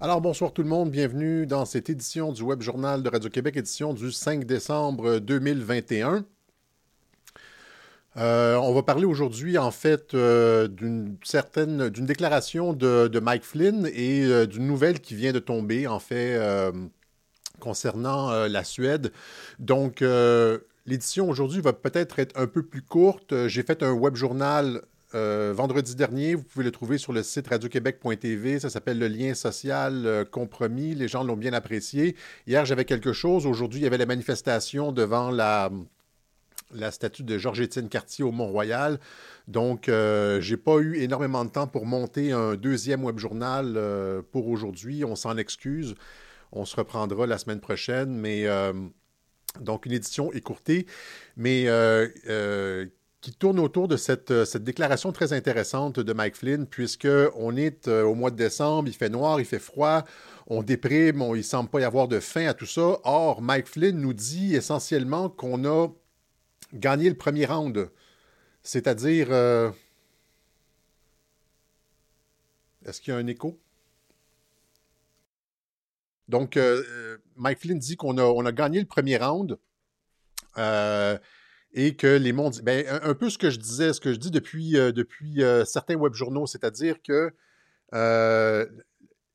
Alors bonsoir tout le monde, bienvenue dans cette édition du Web Journal de Radio-Québec, édition du 5 décembre 2021. Euh, on va parler aujourd'hui en fait euh, d'une certaine d'une déclaration de, Mike Flynn et euh, d'une nouvelle qui vient de tomber en fait concernant la Suède. Donc l'édition aujourd'hui va peut-être être un peu plus courte. J'ai fait un web journal euh, vendredi dernier, vous pouvez le trouver sur le site radioquebec.tv. Ça s'appelle le lien social euh, compromis. Les gens l'ont bien apprécié. Hier, j'avais quelque chose. Aujourd'hui, il y avait la manifestation devant la, statue de Georges-Étienne Cartier au Mont-Royal. Donc, euh, je n'ai pas eu énormément de temps pour monter un deuxième web journal pour aujourd'hui. On s'en excuse. On se reprendra la semaine prochaine, mais donc une édition écourtée, mais qui tourne autour de euh, cette, déclaration très intéressante de Mike Flynn, puisqu'on est euh, au mois de décembre, il fait noir, il fait froid, on déprime, il ne semble pas y avoir de fin à tout ça. Or, Mike Flynn nous dit essentiellement qu'on a gagné le premier round. C'est-à-dire. Euh, est-ce qu'il y a un écho? Donc, Mike Flynn dit qu'on a, on a gagné le premier round et que les mondes. Ben, un, peu ce que je disais, ce que je dis depuis, euh, depuis euh, certains web journaux, c'est-à-dire que euh,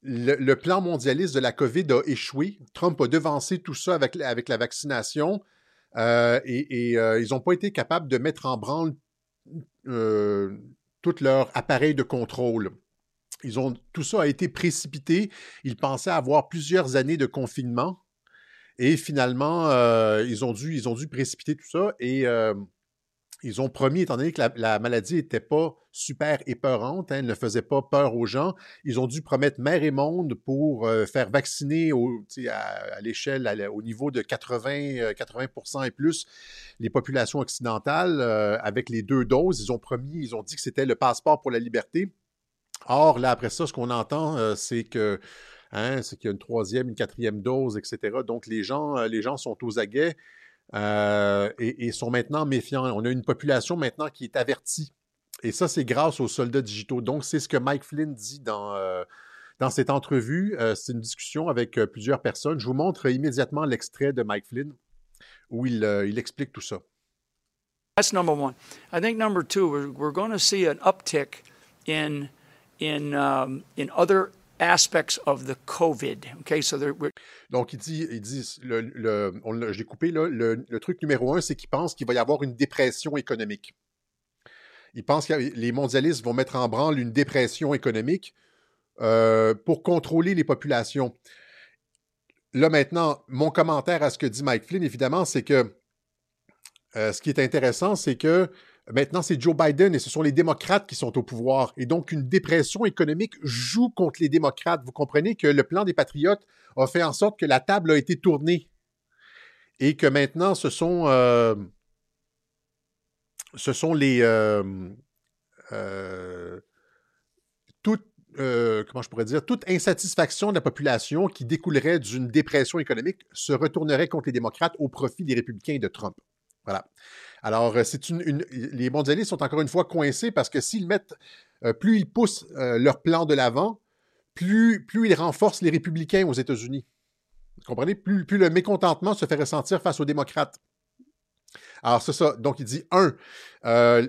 le, plan mondialiste de la COVID a échoué. Trump a devancé tout ça avec, avec la vaccination et, ils n'ont pas été capables de mettre en branle tout leur appareil de contrôle. Ils ont, tout ça a été précipité. Ils pensaient avoir plusieurs années de confinement et finalement, euh, ils, ont dû, ils ont dû précipiter tout ça et euh, ils ont promis, étant donné que la, maladie n'était pas super épeurante, hein, elle ne faisait pas peur aux gens, ils ont dû promettre mer et monde pour euh, faire vacciner à, l'échelle, au niveau de 80, 80% et plus les populations occidentales avec les deux doses. Ils ont promis, ils ont dit que c'était le passeport pour la liberté. Or, là, après ça, ce qu'on entend, c'est que Hein, c'est qu'il y a une troisième, une quatrième dose, etc. Donc, les gens, euh, les gens sont aux aguets euh, et, sont maintenant méfiants. On a une population maintenant qui est avertie. Et ça, c'est grâce aux soldats digitaux. Donc, c'est ce que Mike Flynn dit dans, euh, dans cette entrevue. c'est une discussion avec plusieurs personnes. Je vous montre immédiatement l'extrait de Mike Flynn où il, il explique tout ça. That's number one. I think number two, we're, we're going to see an uptick in in um, in other aspects of the COVID. Okay, so Donc, il dit, il dit on, coupé là, le, le, truc numéro un, c'est qu'il pense qu'il va y avoir une dépression économique. Il pense que les mondialistes vont mettre en branle une dépression économique euh, pour contrôler les populations. Là, maintenant, mon commentaire à ce que dit Mike Flynn, évidemment, c'est que euh, ce qui est intéressant, c'est que Maintenant, c'est Joe Biden et ce sont les démocrates qui sont au pouvoir. Et donc, une dépression économique joue contre les démocrates. Vous comprenez que le plan des patriotes a fait en sorte que la table a été tournée et que maintenant, ce sont, euh, ce sont les... Euh, euh, toute, comment je pourrais dire, toute insatisfaction de la population qui découlerait d'une dépression économique se retournerait contre les démocrates au profit des républicains et de Trump. Voilà. Alors, euh, c'est une, les mondialistes sont encore une fois coincés parce que s'ils mettent, euh, plus ils poussent euh, leur plan de l'avant, plus, plus ils renforcent les républicains aux États-Unis. Vous comprenez? Plus, plus le mécontentement se fait ressentir face aux démocrates. Alors, c'est ça. Donc, il dit, un,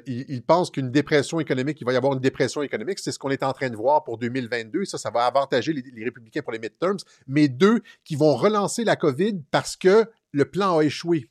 il, pense qu'une dépression économique, il va y avoir une dépression économique. C'est ce qu'on est en train de voir pour 2022. Ça, ça va avantager les, les républicains pour les midterms. Mais deux, qui vont relancer la COVID parce que le plan a échoué.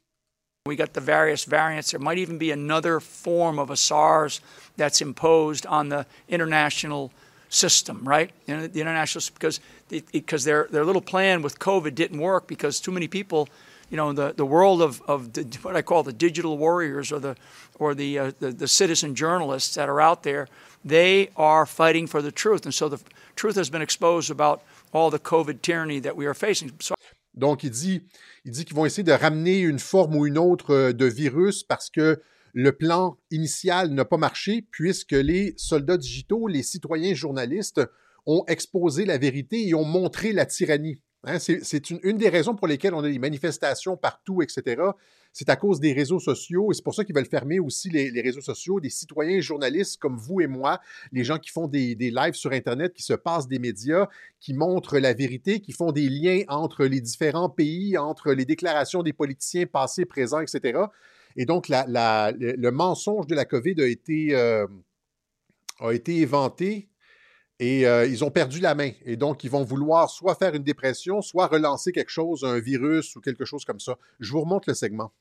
We got the various variants. There might even be another form of a SARS that's imposed on the international system, right? The international because because their their little plan with COVID didn't work because too many people, you know, the, the world of, of the, what I call the digital warriors or the or the, uh, the the citizen journalists that are out there, they are fighting for the truth, and so the truth has been exposed about all the COVID tyranny that we are facing. So, Donc, il dit, il dit qu'ils vont essayer de ramener une forme ou une autre euh, de virus parce que le plan initial n'a pas marché puisque les soldats digitaux, les citoyens journalistes ont exposé la vérité et ont montré la tyrannie. Hein, c'est une, une, des raisons pour lesquelles on a des manifestations partout, etc. C'est à cause des réseaux sociaux et c'est pour ça qu'ils veulent fermer aussi les, réseaux sociaux. Des citoyens journalistes comme vous et moi, les gens qui font des, lives sur Internet, qui se passent des médias, qui montrent la vérité, qui font des liens entre les différents pays, entre les déclarations des politiciens passés, présents, etc. Et donc, le, mensonge de la COVID a été, euh, a été éventé et euh, ils ont perdu la main. Et donc, ils vont vouloir soit faire une dépression, soit relancer quelque chose, un virus ou quelque chose comme ça. Je vous remonte le segment.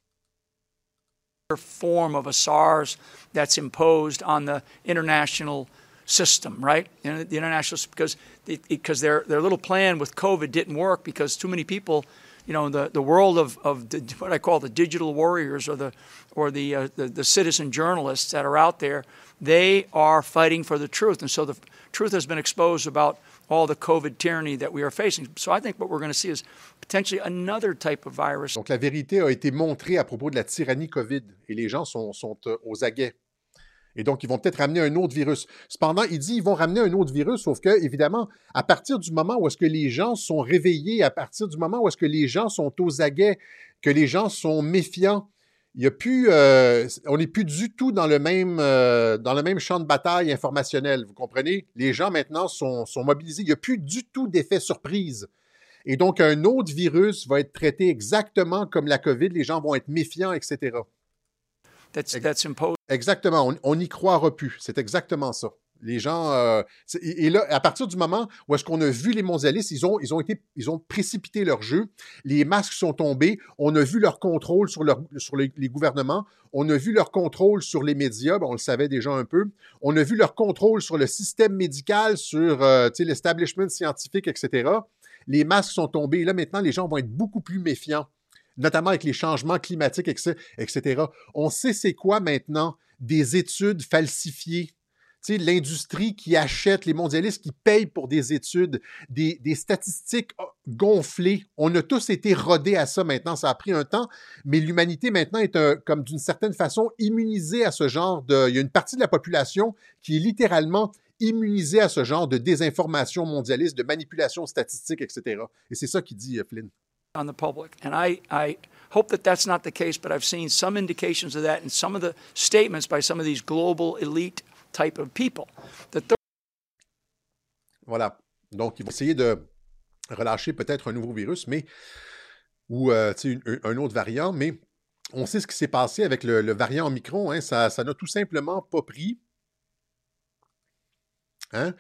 Form of a SARS that's imposed on the international system, right? The international because because their their little plan with COVID didn't work because too many people, you know, the, the world of, of the, what I call the digital warriors or the or the, uh, the the citizen journalists that are out there, they are fighting for the truth, and so the truth has been exposed about all the COVID tyranny that we are facing. So I think what we're going to see is potentially another type of virus. Donc la vérité a été montrée à propos de la tyrannie COVID et les gens sont, sont euh, aux aguets. Et donc, ils vont peut-être ramener un autre virus. Cependant, il dit ils vont ramener un autre virus, sauf que, évidemment, à partir du moment où est-ce que les gens sont réveillés, à partir du moment où est-ce que les gens sont aux aguets, que les gens sont méfiants, il y a plus, euh, on n'est plus du tout dans le même euh, dans le même champ de bataille informationnel. Vous comprenez? Les gens maintenant sont, sont mobilisés. Il n'y a plus du tout d'effet surprise. Et donc un autre virus va être traité exactement comme la COVID. Les gens vont être méfiants, etc. That's, that's exactement. On n'y croira plus. C'est exactement ça. Les gens. Euh, et, là, à partir du moment où est-ce qu'on a vu les mondialistes, ils ont, ils ont été, précipité leur jeu. Les masques sont tombés. On a vu leur contrôle sur les, gouvernements. On a vu leur contrôle sur les médias. on le savait déjà un peu. On a vu leur contrôle sur le système médical, sur euh, l'establishment scientifique, etc. Les masques sont tombés. Et là, maintenant, les gens vont être beaucoup plus méfiants notamment avec les changements climatiques, etc. On sait c'est quoi maintenant des études falsifiées l'industrie qui achète, les mondialistes qui payent pour des études, des, statistiques oh, gonflées. On a tous été rodés à ça maintenant. Ça a pris un temps, mais l'humanité maintenant est comme d'une certaine façon immunisée à ce genre de... Il y a une partie de la population qui est littéralement immunisée à ce genre de désinformation mondialiste, de manipulation statistique, etc. Et c'est ça qui dit euh, Flynn. On the public. And I hope that that's not the case, but I've seen some indications of that in some of the statements by some of these global elite type of people. Voilà. Donc, ils vont essayer de relâcher peut-être un nouveau virus, mais ou euh, un, autre variant, mais on sait ce qui s'est passé avec le, variant Omicron. Hein, ça, n'a tout simplement pas pris. Hein?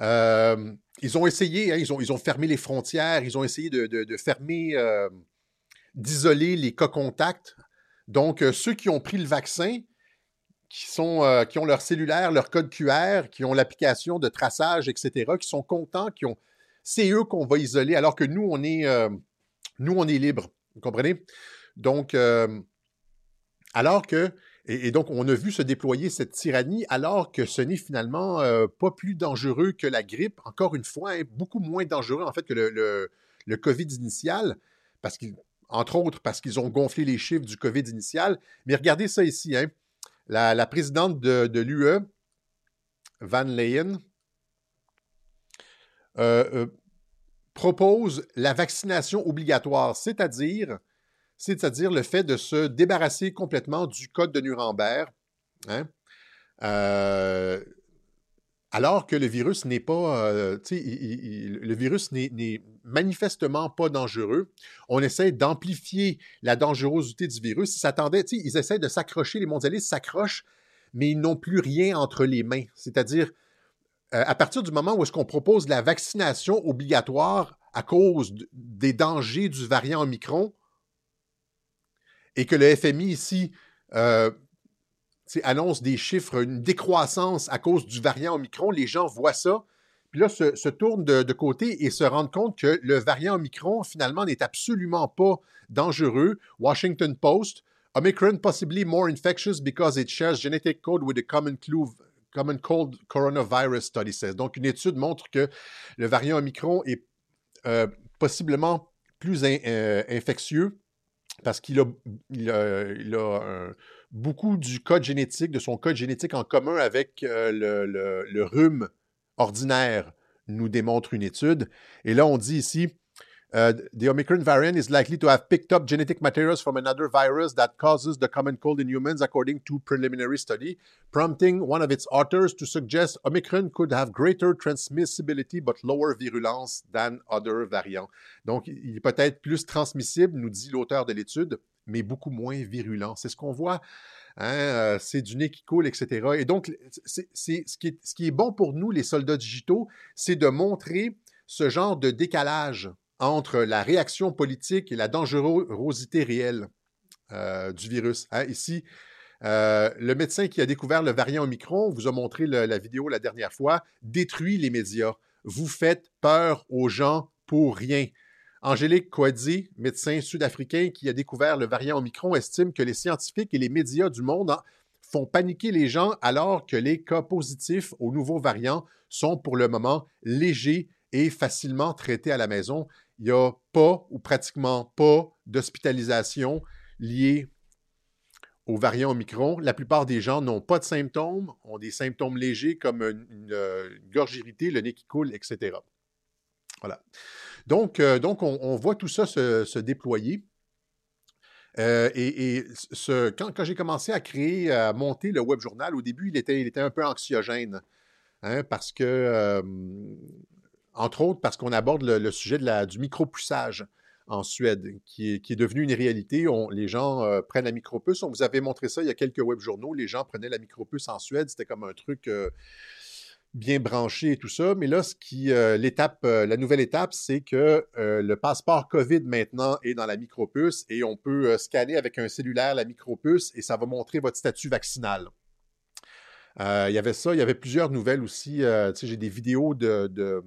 Euh, ils ont essayé, hein, ils, ont, ils ont fermé les frontières, ils ont essayé de, fermer, euh, d'isoler les cas contacts. Donc, ceux qui ont pris le vaccin, qui, sont, euh, qui ont leur cellulaire, leur code QR, qui ont l'application de traçage, etc., qui sont contents, qui ont. C'est eux qu'on va isoler, alors que nous, on est, euh, nous, on est libre. Vous comprenez? Donc, euh, alors que. Et, donc, on a vu se déployer cette tyrannie alors que ce n'est finalement pas plus dangereux que la grippe. Encore une fois, hein, beaucoup moins dangereux en fait que le, le, COVID initial, parce entre autres parce qu'ils ont gonflé les chiffres du COVID initial. Mais regardez ça ici, hein la, présidente de, l'UE, Van Leyen, euh, euh, propose la vaccination obligatoire, c'est-à-dire c'est-à-dire le fait de se débarrasser complètement du code de Nuremberg. Hein? Euh, alors que le virus n'est pas, le virus manifestement pas dangereux. On essaie d'amplifier la dangerosité du virus. Ils s'attendaient, ils essaient de s'accrocher, les mondialistes s'accrochent, mais ils n'ont plus rien entre les mains. C'est-à-dire, euh, à partir du moment où est-ce qu'on propose la vaccination obligatoire à cause des dangers du variant Omicron, et que le FMI ici euh, annonce des chiffres, une décroissance à cause du variant Omicron, les gens voient ça, là se, tournent de, côté et se rendent compte que le variant Omicron, finalement, n'est absolument pas dangereux. Washington Post, Omicron possibly more infectious because it shares genetic code with the common, common cold coronavirus study says. Donc, une étude montre que le variant Omicron est euh, possiblement plus euh, infectieux parce qu'il a, il a, beaucoup du code génétique, de son code génétique en commun avec euh, le, rhume ordinaire, nous démontre une étude. Et là, on dit ici, Uh, the Omicron variant is likely to have picked up genetic materials from another virus that causes the common cold in humans, according to preliminary study, prompting one of its authors to suggest Omicron could have greater transmissibility but lower virulence than other variants. Donc, il est peut-être plus transmissible, nous dit l'auteur de l'étude, mais beaucoup moins virulent. C'est ce qu'on voit. Hein, euh, c'est du nez qui coule, etc. Et donc, c'est, ce, qui est, ce qui est bon pour nous, les soldats digitaux, c'est de montrer ce genre de décalage entre la réaction politique et la dangerosité réelle euh, du virus. Hein. Ici, euh, le médecin qui a découvert le variant Omicron, vous a montré la vidéo la dernière fois, détruit les médias. Vous faites peur aux gens pour rien. Angélique Kouadzi, médecin sud-africain qui a découvert le variant Omicron, estime que les scientifiques et les médias du monde font paniquer les gens alors que les cas positifs au nouveau variant sont pour le moment légers et facilement traités à la maison il n'y a pas ou pratiquement pas d'hospitalisation liée au variant Omicron. La plupart des gens n'ont pas de symptômes, ont des symptômes légers comme une, gorge irritée, le nez qui coule, etc. Voilà. Donc, euh, donc on, voit tout ça se, déployer. Euh, et, quand, j'ai commencé à créer, à monter le web journal, au début, il était, un peu anxiogène. Hein, parce que euh, entre autres parce qu'on aborde le, sujet de la, du micropuçage en Suède, qui est, devenu une réalité. les gens prennent la micropuce. On vous avait montré ça il y a quelques web journaux. Les gens prenaient la micropuce en Suède. C'était comme un truc bien branché et tout ça. Mais là, ce qui, euh, l'étape, la nouvelle étape, c'est que le passeport COVID maintenant est dans la micropuce et on peut scanner avec un cellulaire la micropuce et ça va montrer votre statut vaccinal. il y avait ça, il y avait plusieurs nouvelles aussi. j'ai des vidéos de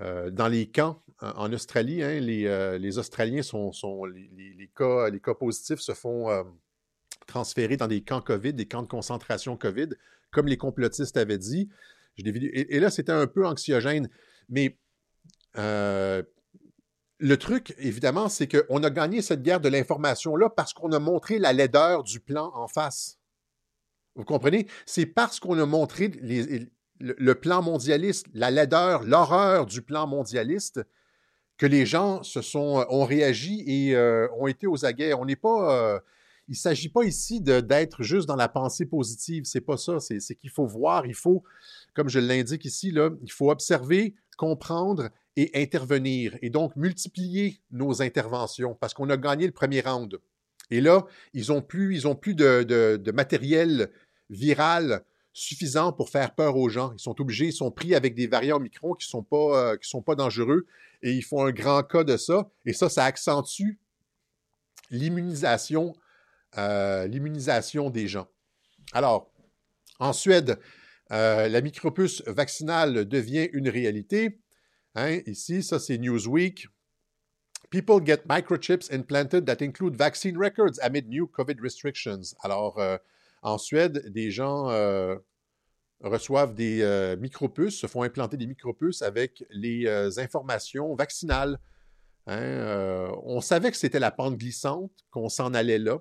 euh, dans les camps en Australie, hein, euh, les, Australiens sont, les, cas, les cas positifs se font euh, transférer dans des camps COVID, des camps de concentration COVID, comme les complotistes avaient dit. Et, et, là, c'était un peu anxiogène. Mais le truc, évidemment, c'est qu'on a gagné cette guerre de l'information-là parce qu'on a montré la laideur du plan en face. Vous comprenez? C'est parce qu'on a montré le, plan mondialiste, la laideur, l'horreur du plan mondialiste, que les gens se sont, euh, ont réagi et euh, ont été aux aguets. On n'est pas. Euh, il ne s'agit pas ici d'être juste dans la pensée positive. C'est pas ça. C'est qu'il faut voir, il faut, comme je l'indique ici, là, il faut observer, comprendre et intervenir. Et donc multiplier nos interventions parce qu'on a gagné le premier round. Et là, ils n'ont plus, ils ont plus de, de matériel viral suffisant pour faire peur aux gens. Ils sont obligés, ils sont pris avec des variants micro qui ne sont, euh, sont pas dangereux et ils font un grand cas de ça. Et ça, ça accentue l'immunisation, euh, l'immunisation des gens. Alors, en Suède, euh, la micropuce vaccinale devient une réalité. Hein, ici, ça c'est Newsweek. People get microchips implanted that include vaccine records amid new COVID restrictions. Alors, en Suède, des gens euh, reçoivent des euh, micropuces, se font implanter des micropuces avec les euh, informations vaccinales. Hein, on savait que c'était la pente glissante, qu'on s'en allait là.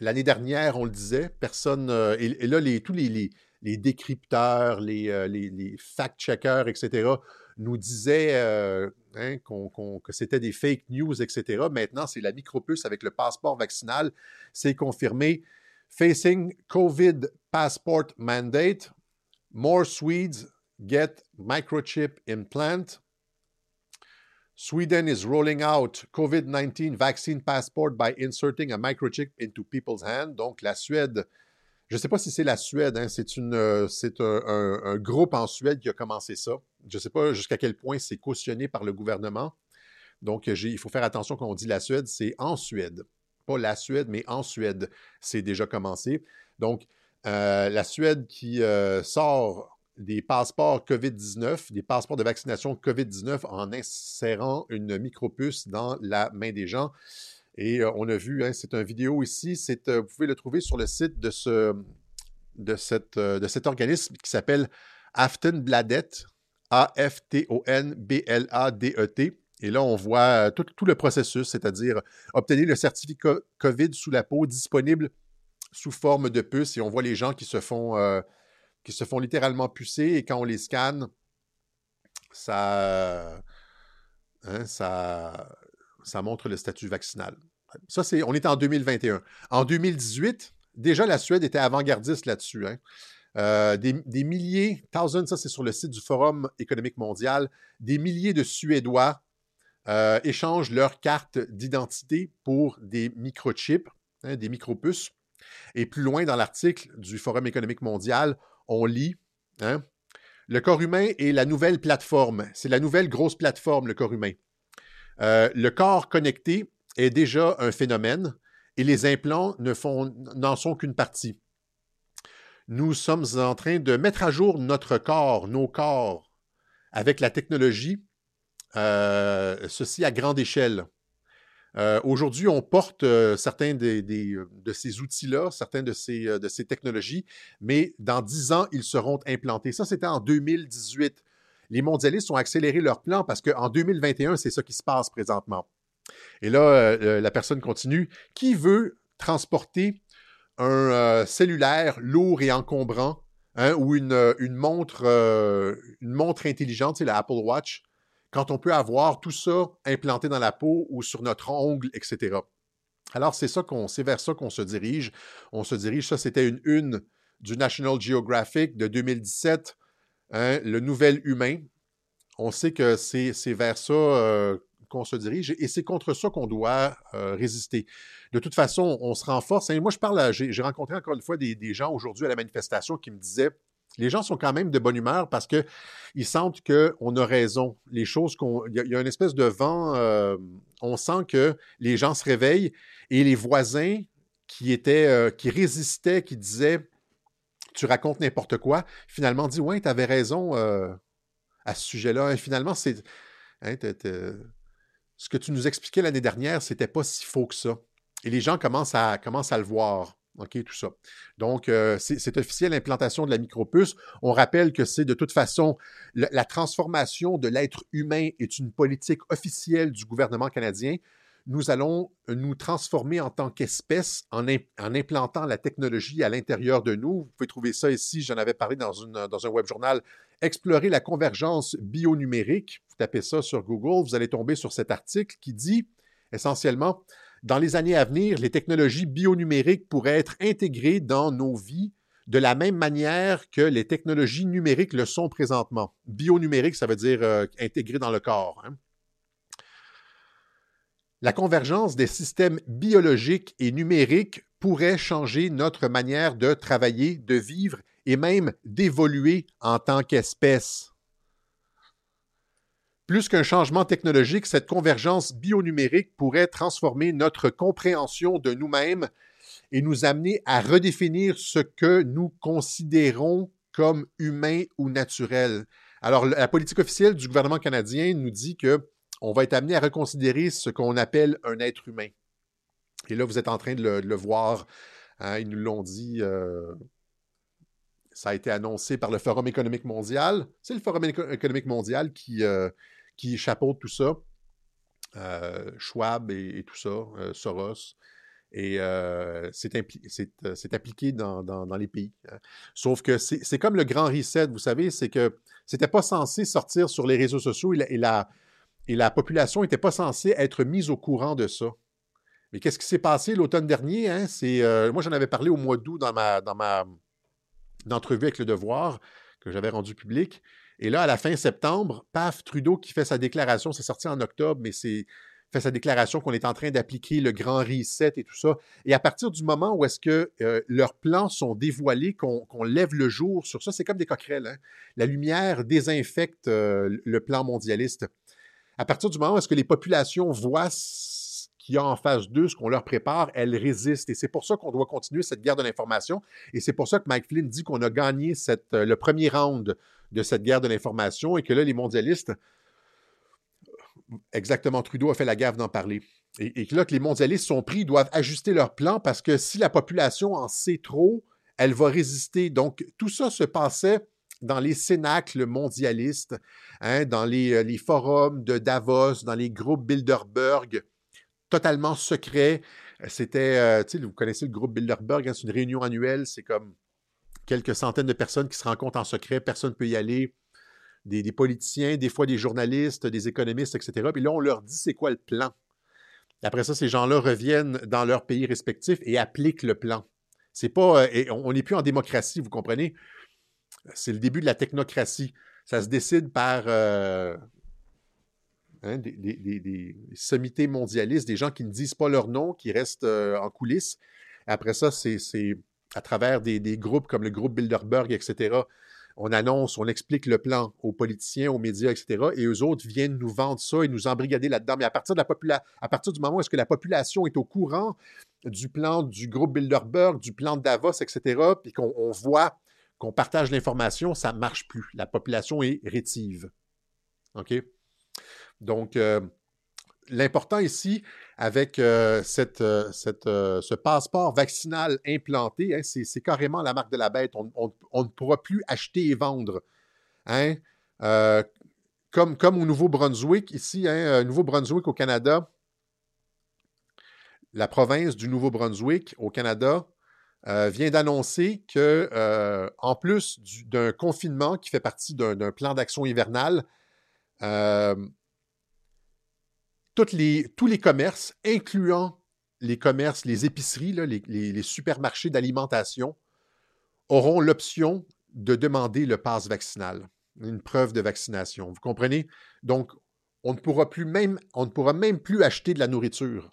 L'année dernière, on le disait, personne. Et, là, tous les, décrypteurs, les, fact-checkers, etc., nous disaient hein, que c'était des fake news, etc. Maintenant, c'est la micropuce avec le passeport vaccinal. C'est confirmé. Facing COVID passport mandate, more Swedes get microchip implant. Sweden is rolling out COVID-19 vaccine passport by inserting a microchip into people's hand. Donc, la Suède, je ne sais pas si c'est la Suède, hein, c'est, c'est un, un, groupe en Suède qui a commencé ça. Je ne sais pas jusqu'à quel point c'est cautionné par le gouvernement. Donc, il faut faire attention quand on dit la Suède, c'est en Suède pas la Suède, mais en Suède, c'est déjà commencé. Donc, euh, la Suède qui euh, sort des passeports COVID-19, des passeports de vaccination COVID-19 en insérant une micropuce dans la main des gens. Et euh, on a vu, hein, c'est une vidéo ici, vous pouvez le trouver sur le site de, de cet organisme qui s'appelle Aftenbladet, A-F-T-O-N-B-L-A-D-E-T. Et là, on voit euh, tout, le processus, c'est-à-dire obtenir le certificat COVID sous la peau disponible sous forme de puce. Et on voit les gens qui se font, euh, qui se font littéralement pucer. Et quand on les scanne, ça, hein, ça, montre le statut vaccinal. Ça, c'est, on est en 2021. En 2018, déjà, la Suède était avant-gardiste là-dessus. Hein. Euh, des, milliers, thousand, ça c'est sur le site du Forum économique mondial, des milliers de Suédois euh, échangent leurs cartes d'identité pour des microchips, hein, des micropuces. Et plus loin dans l'article du Forum économique mondial, on lit hein, Le corps humain est la nouvelle plateforme. C'est la nouvelle grosse plateforme, le corps humain. Euh, le corps connecté est déjà un phénomène et les implants n'en sont qu'une partie nous sommes en train de mettre à jour notre corps, nos corps, avec la technologie, euh, ceci à grande échelle. Euh, aujourd'hui, on porte euh, certains de ces outils-là, certains de ces, technologies, mais dans dix ans, ils seront implantés. Ça, c'était en 2018. Les mondialistes ont accéléré leur plan parce qu'en 2021, c'est ça qui se passe présentement. Et là, la personne continue. Qui veut transporter un euh, cellulaire lourd et encombrant hein, ou une, euh, montre, euh, une montre intelligente, c'est la Apple Watch, quand on peut avoir tout ça implanté dans la peau ou sur notre ongle, etc. Alors, c'est ça qu'on, vers ça qu'on se dirige. On se dirige, ça, c'était une une du National Geographic de 2017, hein, le nouvel humain. On sait que c'est, vers ça qu'on se dirige et c'est contre ça qu'on doit résister de toute façon, on se renforce. Et moi, je parle, j'ai rencontré encore une fois des, gens aujourd'hui à la manifestation qui me disaient les gens sont quand même de bonne humeur parce qu'ils sentent qu'on a raison. Les choses qu'on. Il y, a une espèce de vent. Euh, on sent que les gens se réveillent et les voisins qui étaient. Euh, qui résistaient, qui disaient Tu racontes n'importe quoi, finalement dit Ouais, tu avais raison euh, à ce sujet-là. Et finalement, c'est. Hein, ce que tu nous expliquais l'année dernière, c'était pas si faux que ça. Et les gens commencent à, à le voir. OK, tout ça. Donc, euh, c'est officiel l'implantation de la micropuce. On rappelle que c'est de toute façon la, transformation de l'être humain est une politique officielle du gouvernement canadien. Nous allons nous transformer en tant qu'espèce en, en, implantant la technologie à l'intérieur de nous. Vous pouvez trouver ça ici, j'en avais parlé dans, une, dans un web journal. Explorer la convergence bionumérique. Vous tapez ça sur Google, vous allez tomber sur cet article qui dit essentiellement dans les années à venir, les technologies bionumériques pourraient être intégrées dans nos vies de la même manière que les technologies numériques le sont présentement. Bionumérique, ça veut dire euh, dans le corps. Hein. La convergence des systèmes biologiques et numériques pourrait changer notre manière de travailler, de vivre et même d'évoluer en tant qu'espèce. Plus qu'un changement technologique, cette convergence bionumérique pourrait transformer notre compréhension de nous-mêmes et nous amener à redéfinir ce que nous considérons comme humain ou naturel. Alors, la politique officielle du gouvernement canadien nous dit que on va être amené à reconsidérer ce qu'on appelle un être humain. Et là, vous êtes en train de le, voir. Hein, ils nous l'ont dit. Euh, ça a été annoncé par le Forum économique mondial. C'est le Forum économique mondial qui, euh, qui chapeaute tout ça. Euh, Schwab et, tout ça, euh, Soros. Et euh, c'est appliqué dans, les pays. Hein. Sauf que c'est comme le grand reset, vous savez, c'est que c'était pas censé sortir sur les réseaux sociaux et la, population n'était pas censée être mise au courant de ça. Mais qu'est-ce qui s'est passé l'automne dernier? Hein? moi, j'en avais parlé au mois d'août dans ma, dans ma entrevue avec Le Devoir, que j'avais rendu public. Et là, à la fin septembre, paf, Trudeau qui fait sa déclaration, c'est sorti en octobre, mais c'est fait sa déclaration qu'on est en train d'appliquer le grand reset et tout ça. Et à partir du moment où est-ce que euh, leurs plans sont dévoilés, qu'on lève le jour sur ça, c'est comme des coquerelles. Hein. La lumière désinfecte euh, le plan mondialiste. À partir du moment où est-ce que les populations voient ce qu'il y a en phase 2, ce qu'on leur prépare, elles résistent. Et c'est pour ça qu'on doit continuer cette guerre de l'information. Et c'est pour ça que Mike Flynn dit qu'on a gagné euh, le premier round de cette guerre de l'information et que là, les mondialistes, exactement, Trudeau a fait la guerre d'en parler. Et, que là, que les mondialistes sont pris, doivent ajuster leur plan parce que si la population en sait trop, elle va résister. Donc, tout ça se passait dans les cénacles mondialistes, hein, dans les, euh, les, forums de Davos, dans les groupes Bilderberg, totalement secrets. C'était, euh, vous connaissez le groupe Bilderberg, hein, c'est une réunion annuelle, c'est comme quelques centaines de personnes qui se rencontrent en secret, personne ne peut y aller. des, politiciens, des fois des journalistes, des économistes, etc. Puis là, on leur dit c'est quoi le plan. après ça, ces gens-là reviennent dans leur pays respectif et appliquent le plan. C'est pas, euh, on n'est plus en démocratie, vous comprenez? C'est le début de la technocratie. Ça se décide par euh, hein, des, sommités mondialistes, des gens qui ne disent pas leur nom, qui restent euh, en coulisses. Après ça, c'est à travers des, groupes comme le groupe Bilderberg, etc. On annonce, on explique le plan aux politiciens, aux médias, etc. Et eux autres viennent nous vendre ça et nous embrigader là-dedans. Mais à partir, de la à partir du moment où est-ce que la population est au courant du plan du groupe Bilderberg, du plan de Davos, etc., puis qu'on voit qu'on partage l'information, ça ne marche plus. La population est rétive. OK? Donc, euh, l'important ici, avec euh, cette, euh, ce passeport vaccinal implanté, hein, c'est carrément la marque de la bête. On, ne pourra plus acheter et vendre. Hein? comme, au Nouveau-Brunswick, ici, hein, Nouveau-Brunswick au Canada, la province du Nouveau-Brunswick au Canada euh, vient d'annoncer que, euh, en plus d'un confinement qui fait partie d'un plan d'action hivernal, les, tous les commerces, incluant les commerces, les épiceries, les, supermarchés d'alimentation, auront l'option de demander le pass vaccinal, une preuve de vaccination. Vous comprenez? Donc, on ne pourra plus même, on ne pourra même plus acheter de la nourriture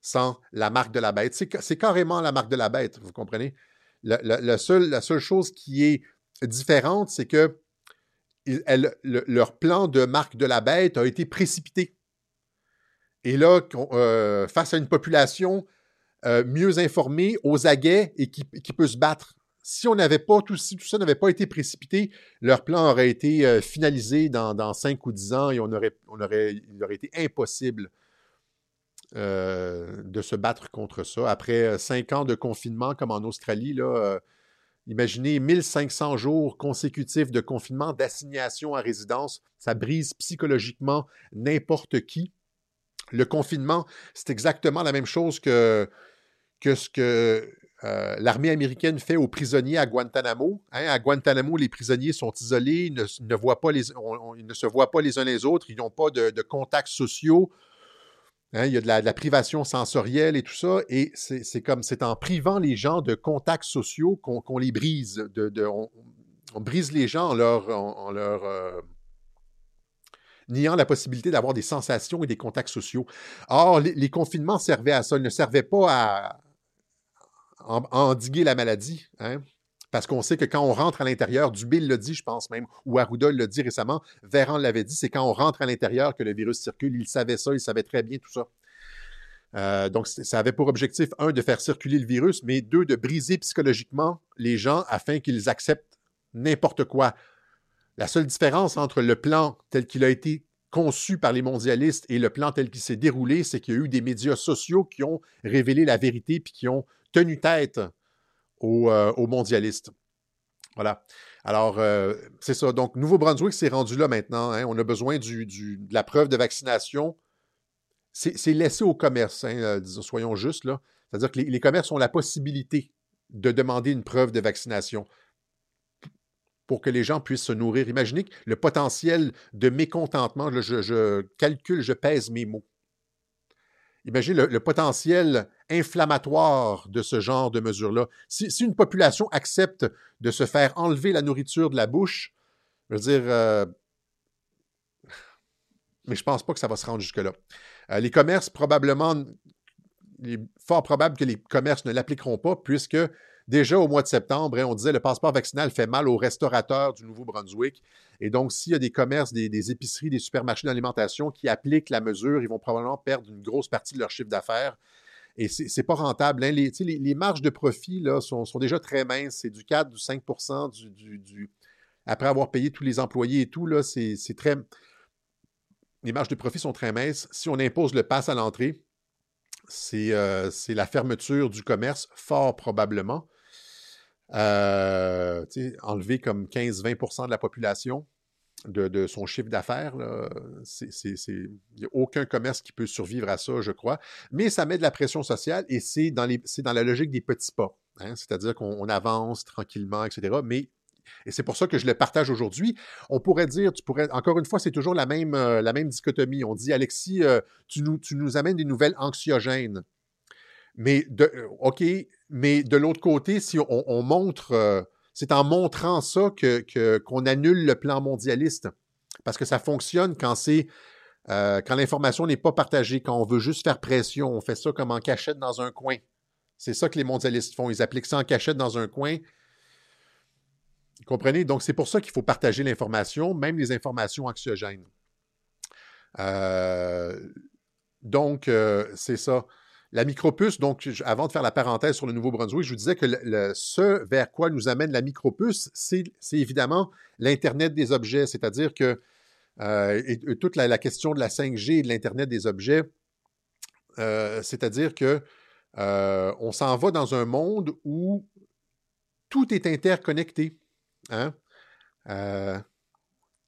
sans la marque de la bête. C'est carrément la marque de la bête, vous comprenez? la seule chose qui est différente, c'est que leur plan de marque de la bête a été précipité. Et là, euh, face à une population euh, mieux informée, aux aguets et qui, peut se battre, si on n'avait pas tout, tout ça n'avait pas été précipité, leur plan aurait été euh, finalisé dans, dans 5 ou 10 ans et on aurait, il aurait été impossible de se battre contre ça. Après euh, cinq ans de confinement, comme en Australie, là, imaginez 1500 jours consécutifs de confinement, d'assignation à résidence, ça brise psychologiquement n'importe qui. Le confinement, c'est exactement la même chose que, que ce que l'armée américaine fait aux prisonniers à Guantanamo. Hein. à Guantanamo, les prisonniers sont isolés, ne, ne voient pas les, ils ne se voient pas les uns les autres, ils n'ont pas de, contacts sociaux, Hein, il y a de la, privation sensorielle et tout ça, et c'est comme c'est en privant les gens de contacts sociaux qu'on les brise. On, brise les gens en leur, en, leur euh, niant la possibilité d'avoir des sensations et des contacts sociaux. Or, les, confinements servaient à ça, ils ne servaient pas à, endiguer la maladie. Hein. Parce qu'on sait que quand on rentre à l'intérieur, Dubil l'a dit, je pense même, ou Arruda l'a dit récemment, Véran l'avait dit, c'est quand on rentre à l'intérieur que le virus circule. Il savait ça, il savait très bien tout ça. Euh, donc, ça avait pour objectif, un, de faire circuler le virus, mais deux, de briser psychologiquement les gens afin qu'ils acceptent n'importe quoi. La seule différence entre le plan tel qu'il a été conçu par les mondialistes et le plan tel qu'il s'est déroulé, c'est qu'il y a eu des médias sociaux qui ont révélé la vérité puis qui ont tenu tête euh, aux, mondialistes. Voilà. Alors, euh, c'est ça. Donc, Nouveau-Brunswick s'est rendu là maintenant. Hein. On a besoin du, de la preuve de vaccination. C'est laissé au commerce, hein, euh, soyons justes. C'est-à-dire que les, commerces ont la possibilité de demander une preuve de vaccination pour que les gens puissent se nourrir. Imaginez le potentiel de mécontentement. je calcule, je pèse mes mots. Imaginez le, potentiel inflammatoire de ce genre de mesures-là. Si, une population accepte de se faire enlever la nourriture de la bouche, je veux dire, euh, mais je ne pense pas que ça va se rendre jusque-là. Euh, les commerces, probablement, il est fort probable que les commerces ne l'appliqueront pas, puisque déjà au mois de septembre, hein, on disait le passeport vaccinal fait mal aux restaurateurs du Nouveau-Brunswick. Et donc, s'il y a des commerces, des, épiceries, des supermarchés d'alimentation qui appliquent la mesure, ils vont probablement perdre une grosse partie de leur chiffre d'affaires. Et ce n'est pas rentable. Hein. Les, marges de profit sont, déjà très minces. C'est du 4, du 5 du, après avoir payé tous les employés et tout, c'est très. Les marges de profit sont très minces. Si on impose le pass à l'entrée, c'est euh, la fermeture du commerce, fort probablement. Euh, enlever comme 15-20% de la population de, son chiffre d'affaires, il n'y a aucun commerce qui peut survivre à ça, je crois. Mais ça met de la pression sociale et c'est dans, la logique des petits pas. Hein. C'est-à-dire qu'on avance tranquillement, etc. Mais et c'est pour ça que je le partage aujourd'hui. On pourrait dire, tu pourrais, encore une fois, c'est toujours la même, euh, la même dichotomie. On dit, Alexis, euh, tu, nous, tu amènes des nouvelles anxiogènes. Mais, euh, OK, mais de l'autre côté, si on, montre, c'est en montrant ça qu'on annule le plan mondialiste. Parce que ça fonctionne quand c'est quand l'information n'est pas partagée, quand on veut juste faire pression, on fait ça comme en cachette dans un coin. C'est ça que les mondialistes font. Ils appliquent ça en cachette dans un coin comprenez? Donc, c'est pour ça qu'il faut partager l'information, même les informations anxiogènes. Euh, donc, euh, c'est ça. La micropuce, donc, avant de faire la parenthèse sur le Nouveau-Brunswick, je vous disais que ce vers quoi nous amène la micropuce, c'est évidemment l'Internet des objets, c'est-à-dire que euh, toute la, question de la 5G et de l'Internet des objets, c'est-à-dire que on s'en va dans un monde où tout est interconnecté. Hein? Euh,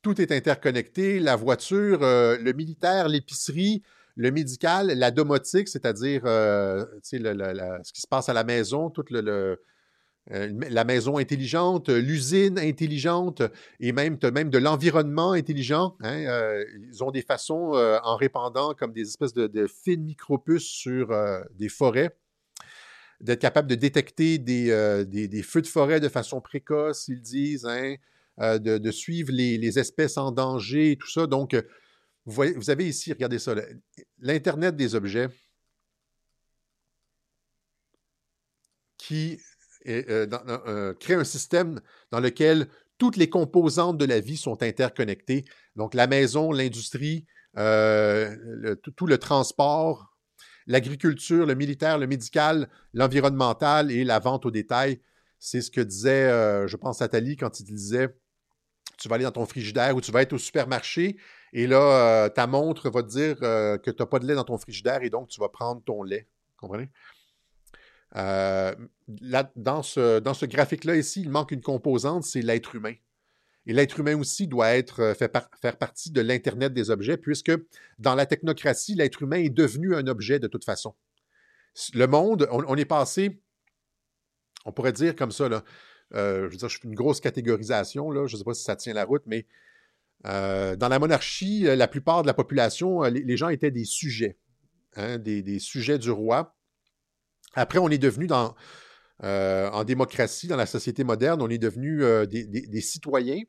tout est interconnecté, la voiture, euh, le militaire, l'épicerie, le médical, la domotique, c'est-à-dire euh, ce qui se passe à la maison, toute la maison intelligente, l'usine intelligente et même, même de l'environnement intelligent. Hein, ils ont des façons, en répandant comme des espèces de, de fines micropuces sur des forêts, d'être capable de détecter euh, des, des, feux de forêt de façon précoce, ils disent, hein, euh, de, suivre les, espèces en danger et tout ça. Donc, euh, vous, avez ici, regardez ça, l'Internet des objets qui crée un système dans lequel toutes les composantes de la vie sont interconnectées. Donc, la maison, l'industrie, tout le transport, l'agriculture, le militaire, le médical, l'environnemental et la vente au détail. C'est ce que disait, euh, je pense, Nathalie quand il disait tu vas aller dans ton frigidaire ou tu vas être au supermarché et là, euh, ta montre va te dire euh, que tu n'as pas de lait dans ton frigidaire et donc tu vas prendre ton lait. Comprenez? là, dans ce, dans ce graphique-là ici, il manque une composante, c'est l'être humain. Et l'être humain aussi doit être, euh, faire partie de l'Internet des objets, puisque dans la technocratie, l'être humain est devenu un objet de toute façon. Le monde, on, est passé, on pourrait dire comme ça, là, euh, je veux dire, je fais une grosse catégorisation, là, je ne sais pas si ça tient la route, mais euh, dans la monarchie, la plupart de la population, les, gens étaient des sujets, hein, des, sujets du roi. Après, on est devenu dans, en démocratie, dans la société moderne, on est devenu des, citoyens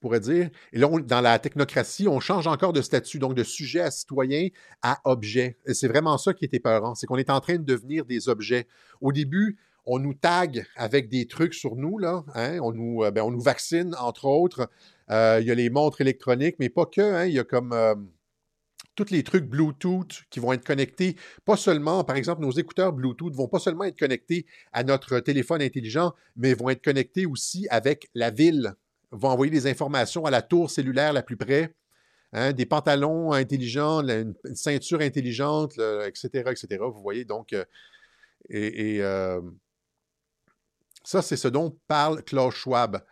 pourrait dire. Et là, dans la technocratie, on change encore de statut, donc de sujet à citoyen à objet. Et c'est vraiment ça qui est épeurant, c'est qu'on est en train de devenir des objets. Au début, on nous tag avec des trucs sur nous, là. Hein, on, nous, euh, ben, on nous vaccine, entre autres. Euh, il y a les montres électroniques, mais pas que. Hein, il y a comme euh, tous les trucs Bluetooth qui vont être connectés, pas seulement, par exemple, nos écouteurs Bluetooth vont pas seulement être connectés à notre téléphone intelligent, mais vont être connectés aussi avec la ville vont envoyer des informations à la tour cellulaire la plus près, hein, des pantalons intelligents, une, ceinture intelligente, etc., etc. Vous voyez, donc, et, ça, c'est ce dont parle Klaus Schwab,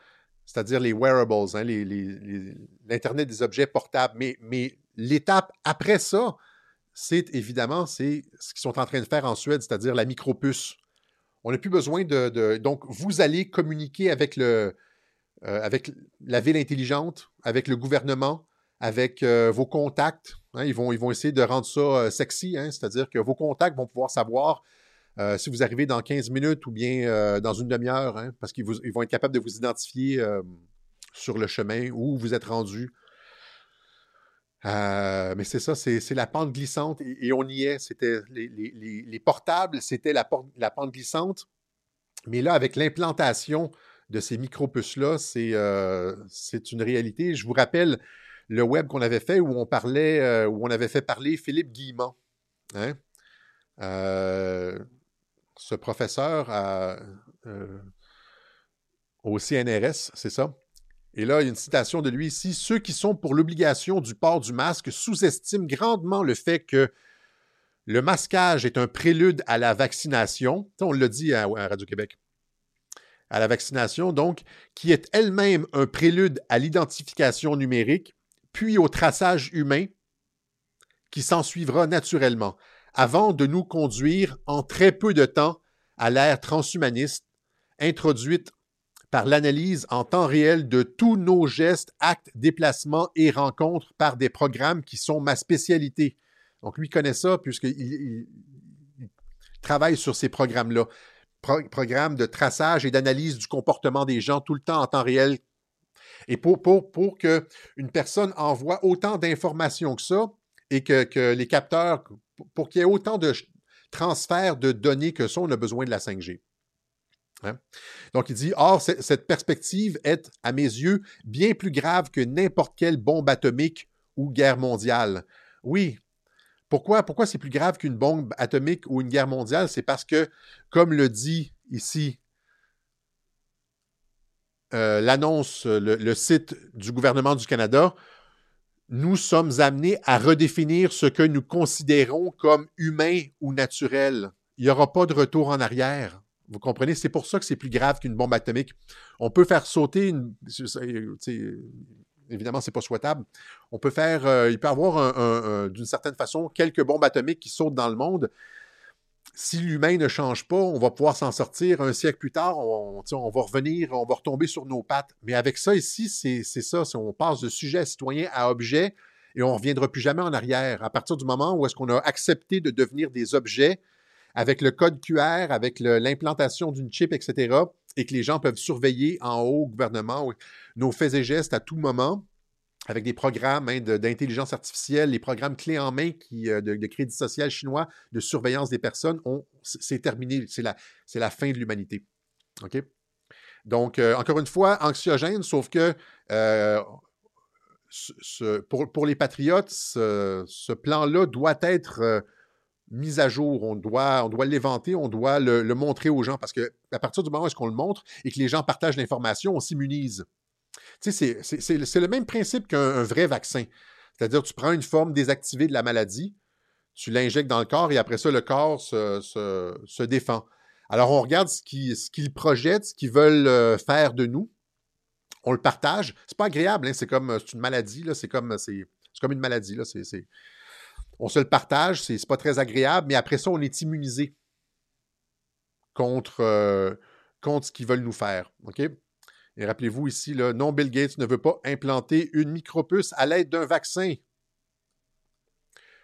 c'est-à-dire les wearables, hein, l'Internet des objets portables. Mais, l'étape après ça, c'est évidemment c'est ce qu'ils sont en train de faire en Suède, c'est-à-dire la micropuce. On n'a plus besoin de, Donc, vous allez communiquer avec le, euh, avec la ville intelligente, avec le gouvernement, avec euh, vos contacts. Hein, ils, vont, ils vont essayer de rendre ça euh, sexy, hein, c'est-à-dire que vos contacts vont pouvoir savoir si vous arrivez dans 15 minutes ou bien dans une demi-heure, hein, parce qu'ils vont être capables de vous identifier sur le chemin où vous êtes rendu. mais c'est ça, c'est la pente glissante et, on y est. C'était les, portables, c'était la, pente glissante. Mais là, avec l'implantation de ces micro-puces-là, euh, c'est une réalité. Je vous rappelle le web qu'on avait fait où on parlait, euh, où on avait fait parler Philippe Guillemont. Hein? Euh, ce professeur au CNRS, c'est ça? Et là, il y a une citation de lui ici. Ceux qui sont pour l'obligation du port du masque sous-estiment grandement le fait que le masquage est un prélude à la vaccination. on l'a dit à Radio-Québec à la vaccination, donc, qui est elle-même un prélude à l'identification numérique, puis au traçage humain qui s'ensuivra naturellement, avant de nous conduire en très peu de temps à l'ère transhumaniste introduite par l'analyse en temps réel de tous nos gestes, actes, déplacements et rencontres par des programmes qui sont ma spécialité. Donc, lui connaît ça puisqu'il travaille sur ces programmes-là. programmes de traçage et d'analyse du comportement des gens tout le temps en temps réel. Et pour, pour, pour qu'une personne envoie autant d'informations que ça et que, les capteurs, pour qu'il y ait autant de transferts de données que ça, on a besoin de la 5G. Hein? Donc, il dit, or, cette perspective est, à mes yeux, bien plus grave que n'importe quelle bombe atomique ou guerre mondiale. Oui. Pourquoi, pourquoi c'est plus grave qu'une bombe atomique ou une guerre mondiale? C'est parce que, comme le dit ici euh, l'annonce, le site du gouvernement du Canada, nous sommes amenés à redéfinir ce que nous considérons comme humain ou naturel. Il n'y aura pas de retour en arrière. Vous comprenez? C'est pour ça que c'est plus grave qu'une bombe atomique. On peut faire sauter une. Évidemment, ce n'est pas souhaitable. On peut faire. Euh, il peut y avoir, d'une certaine façon, quelques bombes atomiques qui sautent dans le monde. Si l'humain ne change pas, on va pouvoir s'en sortir un siècle plus tard. On, va revenir, on va retomber sur nos pattes. Mais avec ça ici, c'est ça. On passe de sujet citoyen à objet et on ne reviendra plus jamais en arrière. À partir du moment où est-ce qu'on a accepté de devenir des objets, avec le code QR, avec l'implantation d'une chip, etc., et que les gens peuvent surveiller en haut au gouvernement nos faits et gestes à tout moment, avec des programmes hein, d'intelligence artificielle, les programmes clés en main euh, de, crédit social chinois, de surveillance des personnes, c'est terminé. C'est la, fin de l'humanité. Donc, euh, encore une fois, anxiogène, sauf que euh, pour, les patriotes, ce, plan-là doit être mise à jour, on doit, on doit l'éventer, on doit le, montrer aux gens parce que à partir du moment où est-ce qu'on le montre et que les gens partagent l'information, on s'immunise. C'est le même principe qu'un vrai vaccin. C'est-à-dire, tu prends une forme désactivée de la maladie, tu l'injectes dans le corps et après ça, le corps se, défend. Alors, on regarde ce qu'ils projettent, ce qu'ils veulent euh, faire de nous. On le partage. C'est pas agréable, c'est comme une maladie, c'est comme, comme une maladie. On se le partage, c'est pas très agréable, mais après ça, on est immunisé contre, euh, contre ce qu'ils veulent nous faire. OK? Et rappelez-vous ici, non, Bill Gates ne veut pas implanter une micropuce à l'aide d'un vaccin.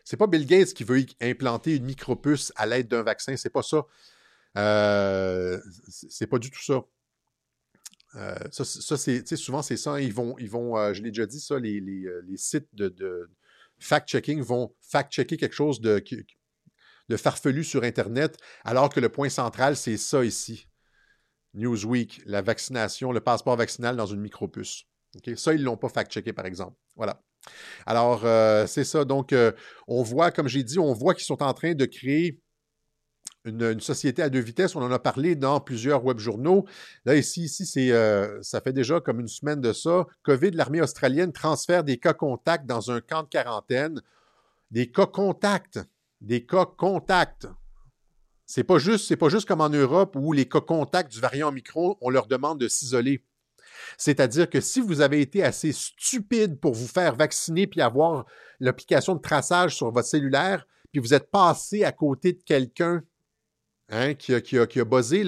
C'est pas Bill Gates qui veut implanter une micropuce à l'aide d'un vaccin, c'est pas ça. Euh, c'est pas du tout ça. Euh, ça, c'est, souvent, c'est ça. Ils vont, ils vont je l'ai déjà dit, ça, les, sites de, fact-checking vont fact-checker quelque chose de, de farfelu sur Internet, alors que le point central, c'est ça ici. Newsweek, la vaccination, le passeport vaccinal dans une micropuce. Ça, ils ne l'ont pas fact-checké, par exemple. Voilà. Alors, euh, c'est ça. Donc, euh, on voit, comme j'ai dit, on voit qu'ils sont en train de créer une, société à deux vitesses. On en a parlé dans plusieurs web journaux. Là, ici, ici c'est, euh, ça fait déjà comme une semaine de ça. COVID, l'armée australienne transfère des cas contacts dans un camp de quarantaine. Des cas contacts. Des cas contacts. C'est pas juste, c'est pas juste comme en Europe où les cas contacts du variant micro, on leur demande de s'isoler. C'est-à-dire que si vous avez été assez stupide pour vous faire vacciner puis avoir l'application de traçage sur votre cellulaire, puis vous êtes passé à côté de quelqu'un Hein, qui, a, qui, buzzé,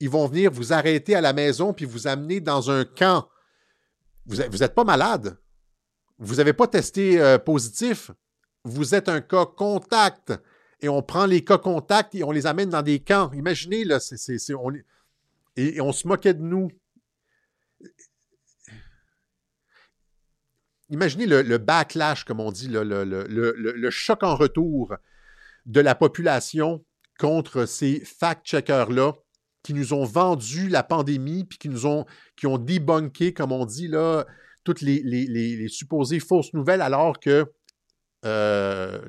ils vont venir vous arrêter à la maison puis vous amener dans un camp. Vous n'êtes pas malade. Vous n'avez pas testé euh, positif. Vous êtes un cas contact. Et on prend les cas contacts et on les amène dans des camps. Imaginez, là, on, et, on se moquait de nous. Imaginez le, backlash, comme on dit, le, le, choc en retour de la population contre ces fact-checkers-là qui nous ont vendu la pandémie, puis qui nous ont, qui ont débunké, comme on dit, là, toutes les, supposées fausses nouvelles, alors que, euh,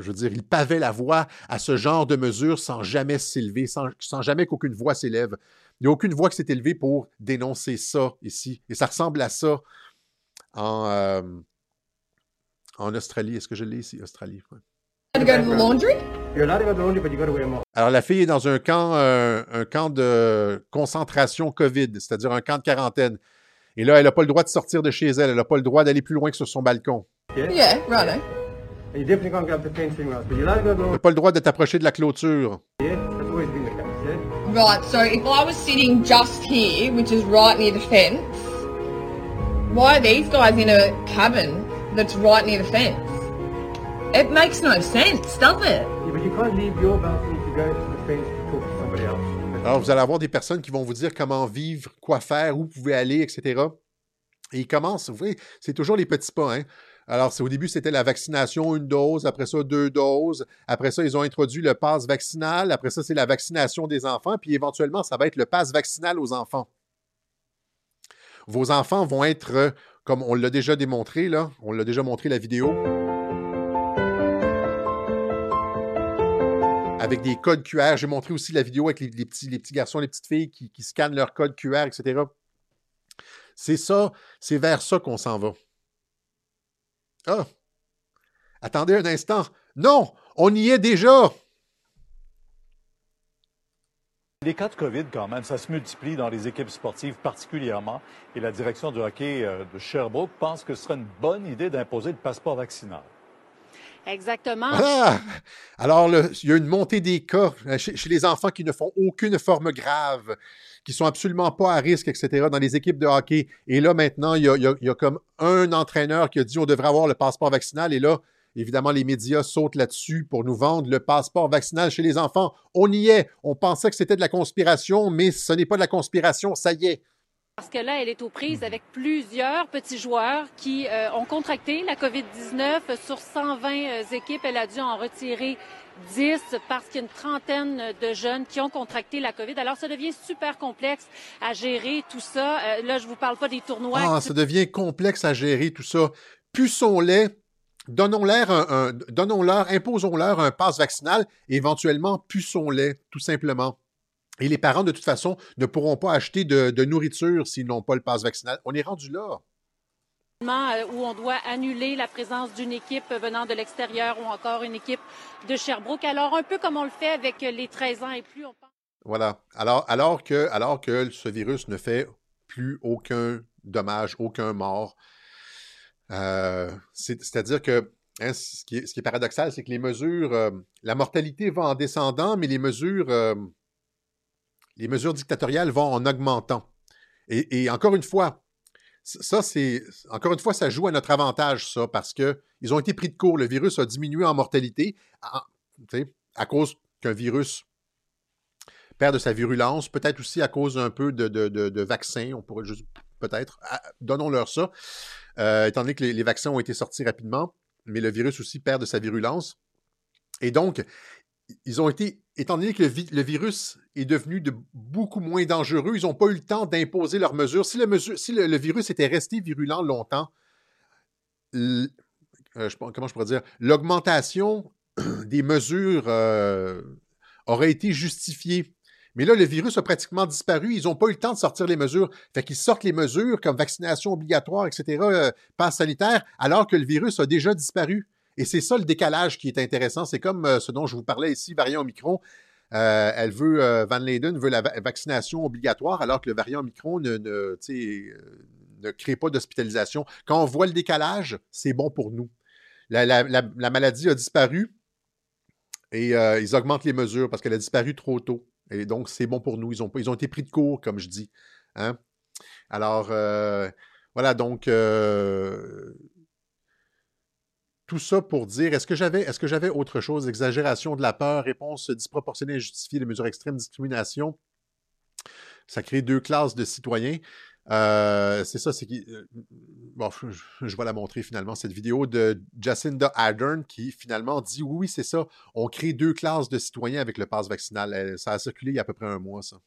je veux dire, ils pavaient la voie à ce genre de mesures sans jamais s'élever, sans, jamais qu'aucune voix s'élève. Il n'y a aucune voix qui s'est élevée pour dénoncer ça ici. Et ça ressemble à ça en, euh, en Australie. Est-ce que je l'ai ici, Australie? Alors, la fille est dans un camp, euh, un camp de concentration COVID, c'est-à-dire un camp de quarantaine. Et là, elle n'a pas le droit de sortir de chez elle. Elle n'a pas le droit d'aller plus loin que sur son balcon. Yeah, right. Elle n'a pas le droit de t'approcher de la clôture. Right, so if I was sitting just here, which is right near the fence, why are these guys in a cabin that's right near the fence? It makes no sense, does it? Yeah, but you can't leave your balcony to go to the fence to talk to somebody else. Alors, vous allez avoir des personnes qui vont vous dire comment vivre, quoi faire, où vous pouvez aller, etc. Et ils commencent, vous voyez, c'est toujours les petits pas. Hein? Alors, au début, c'était la vaccination, une dose, après ça, deux doses. Après ça, ils ont introduit le pass vaccinal. Après ça, c'est la vaccination des enfants. Puis éventuellement, ça va être le pass vaccinal aux enfants. Vos enfants vont être, euh, comme on l'a déjà démontré, là, on l'a déjà montré la vidéo. avec des codes QR. J'ai montré aussi la vidéo avec les, les, petits, les petits garçons, les petites filles qui, qui scannent leur code QR, etc. C'est ça, c'est vers ça qu'on s'en va. Ah! Attendez un instant. Non, on y est déjà. Les cas de COVID, quand même, ça se multiplie dans les équipes sportives particulièrement. Et la direction du hockey euh, de Sherbrooke pense que ce serait une bonne idée d'imposer le passeport vaccinal. Exactement. Ah! Alors, il y a une montée des cas chez, les enfants qui ne font aucune forme grave, qui sont absolument pas à risque, etc., dans les équipes de hockey. Et là, maintenant, il y a, il comme un entraîneur qui a dit on devrait avoir le passeport vaccinal. Et là, évidemment, les médias sautent là-dessus pour nous vendre le passeport vaccinal chez les enfants. On y est. On pensait que c'était de la conspiration, mais ce n'est pas de la conspiration. Ça y est. Parce que là, elle est aux prises avec plusieurs petits joueurs qui euh, ont contracté la COVID-19. Sur 120 euh, équipes, elle a dû en retirer 10 parce qu'il y a une trentaine de jeunes qui ont contracté la COVID. Alors, ça devient super complexe à gérer tout ça. Euh, là, je vous parle pas des tournois. Ah, ça devient complexe à gérer tout ça. Puissons-les. Donnons-leur un, un donnons-leur, imposons-leur un passe vaccinal, éventuellement puissons-les, tout simplement. Et les parents, de toute façon, ne pourront pas acheter de, de nourriture s'ils n'ont pas le passe vaccinal. On est rendu là. euh, Où on doit annuler la présence d'une équipe venant de l'extérieur ou encore une équipe de Sherbrooke. Alors, un peu comme on le fait avec les 13 ans et plus. On pense... Voilà. Alors, alors, que, alors que ce virus ne fait plus aucun dommage, aucun mort. Euh, C'est-à-dire que hein, ce, qui est, ce, qui est, paradoxal, c'est que les mesures, euh, la mortalité va en descendant, mais les mesures euh, les mesures dictatoriales vont en augmentant. Et, encore une fois, ça, c'est. Encore une fois, ça joue à notre avantage, ça, parce qu'ils ont été pris de court. Le virus a diminué en mortalité à, à cause qu'un virus perd de sa virulence, peut-être aussi à cause un peu de, vaccins, on pourrait juste. Peut-être. Donnons-leur ça. Euh, étant donné que les, les vaccins ont été sortis rapidement, mais le virus aussi perd de sa virulence. Et donc, ils ont été, étant donné que le, vi le, virus est devenu de beaucoup moins dangereux, ils n'ont pas eu le temps d'imposer leurs mesures. Si, le, virus était resté virulent longtemps, euh, comment je pourrais dire, l'augmentation des mesures euh, aurait été justifiée. Mais là, le virus a pratiquement disparu. Ils n'ont pas eu le temps de sortir les mesures. Fait qu'ils sortent les mesures comme vaccination obligatoire, etc., euh, passe sanitaire, alors que le virus a déjà disparu. Et c'est ça le décalage qui est intéressant. C'est comme euh, ce dont je vous parlais ici, variant Omicron. Euh, elle veut, euh, Van Leyden veut la va vaccination obligatoire, alors que le variant Omicron ne, ne, ne crée pas d'hospitalisation. Quand on voit le décalage, c'est bon pour nous. La, la, la, la, maladie a disparu et euh, ils augmentent les mesures parce qu'elle a disparu trop tôt. Et donc, c'est bon pour nous. Ils ont, été pris de court, comme je dis. Hein? Alors, euh, voilà, donc, euh, tout ça pour dire, est-ce que j'avais est-ce que j'avais autre chose? Exagération de la peur, réponse disproportionnée et justifiée, les mesures extrêmes, discrimination. Ça crée deux classes de citoyens. Euh, c'est ça, c'est qui. Bon, je, je, vais la montrer finalement, cette vidéo de Jacinda Ardern qui finalement dit oui, oui, c'est ça. On crée deux classes de citoyens avec le pass vaccinal. Ça a circulé il y a à peu près un mois, ça.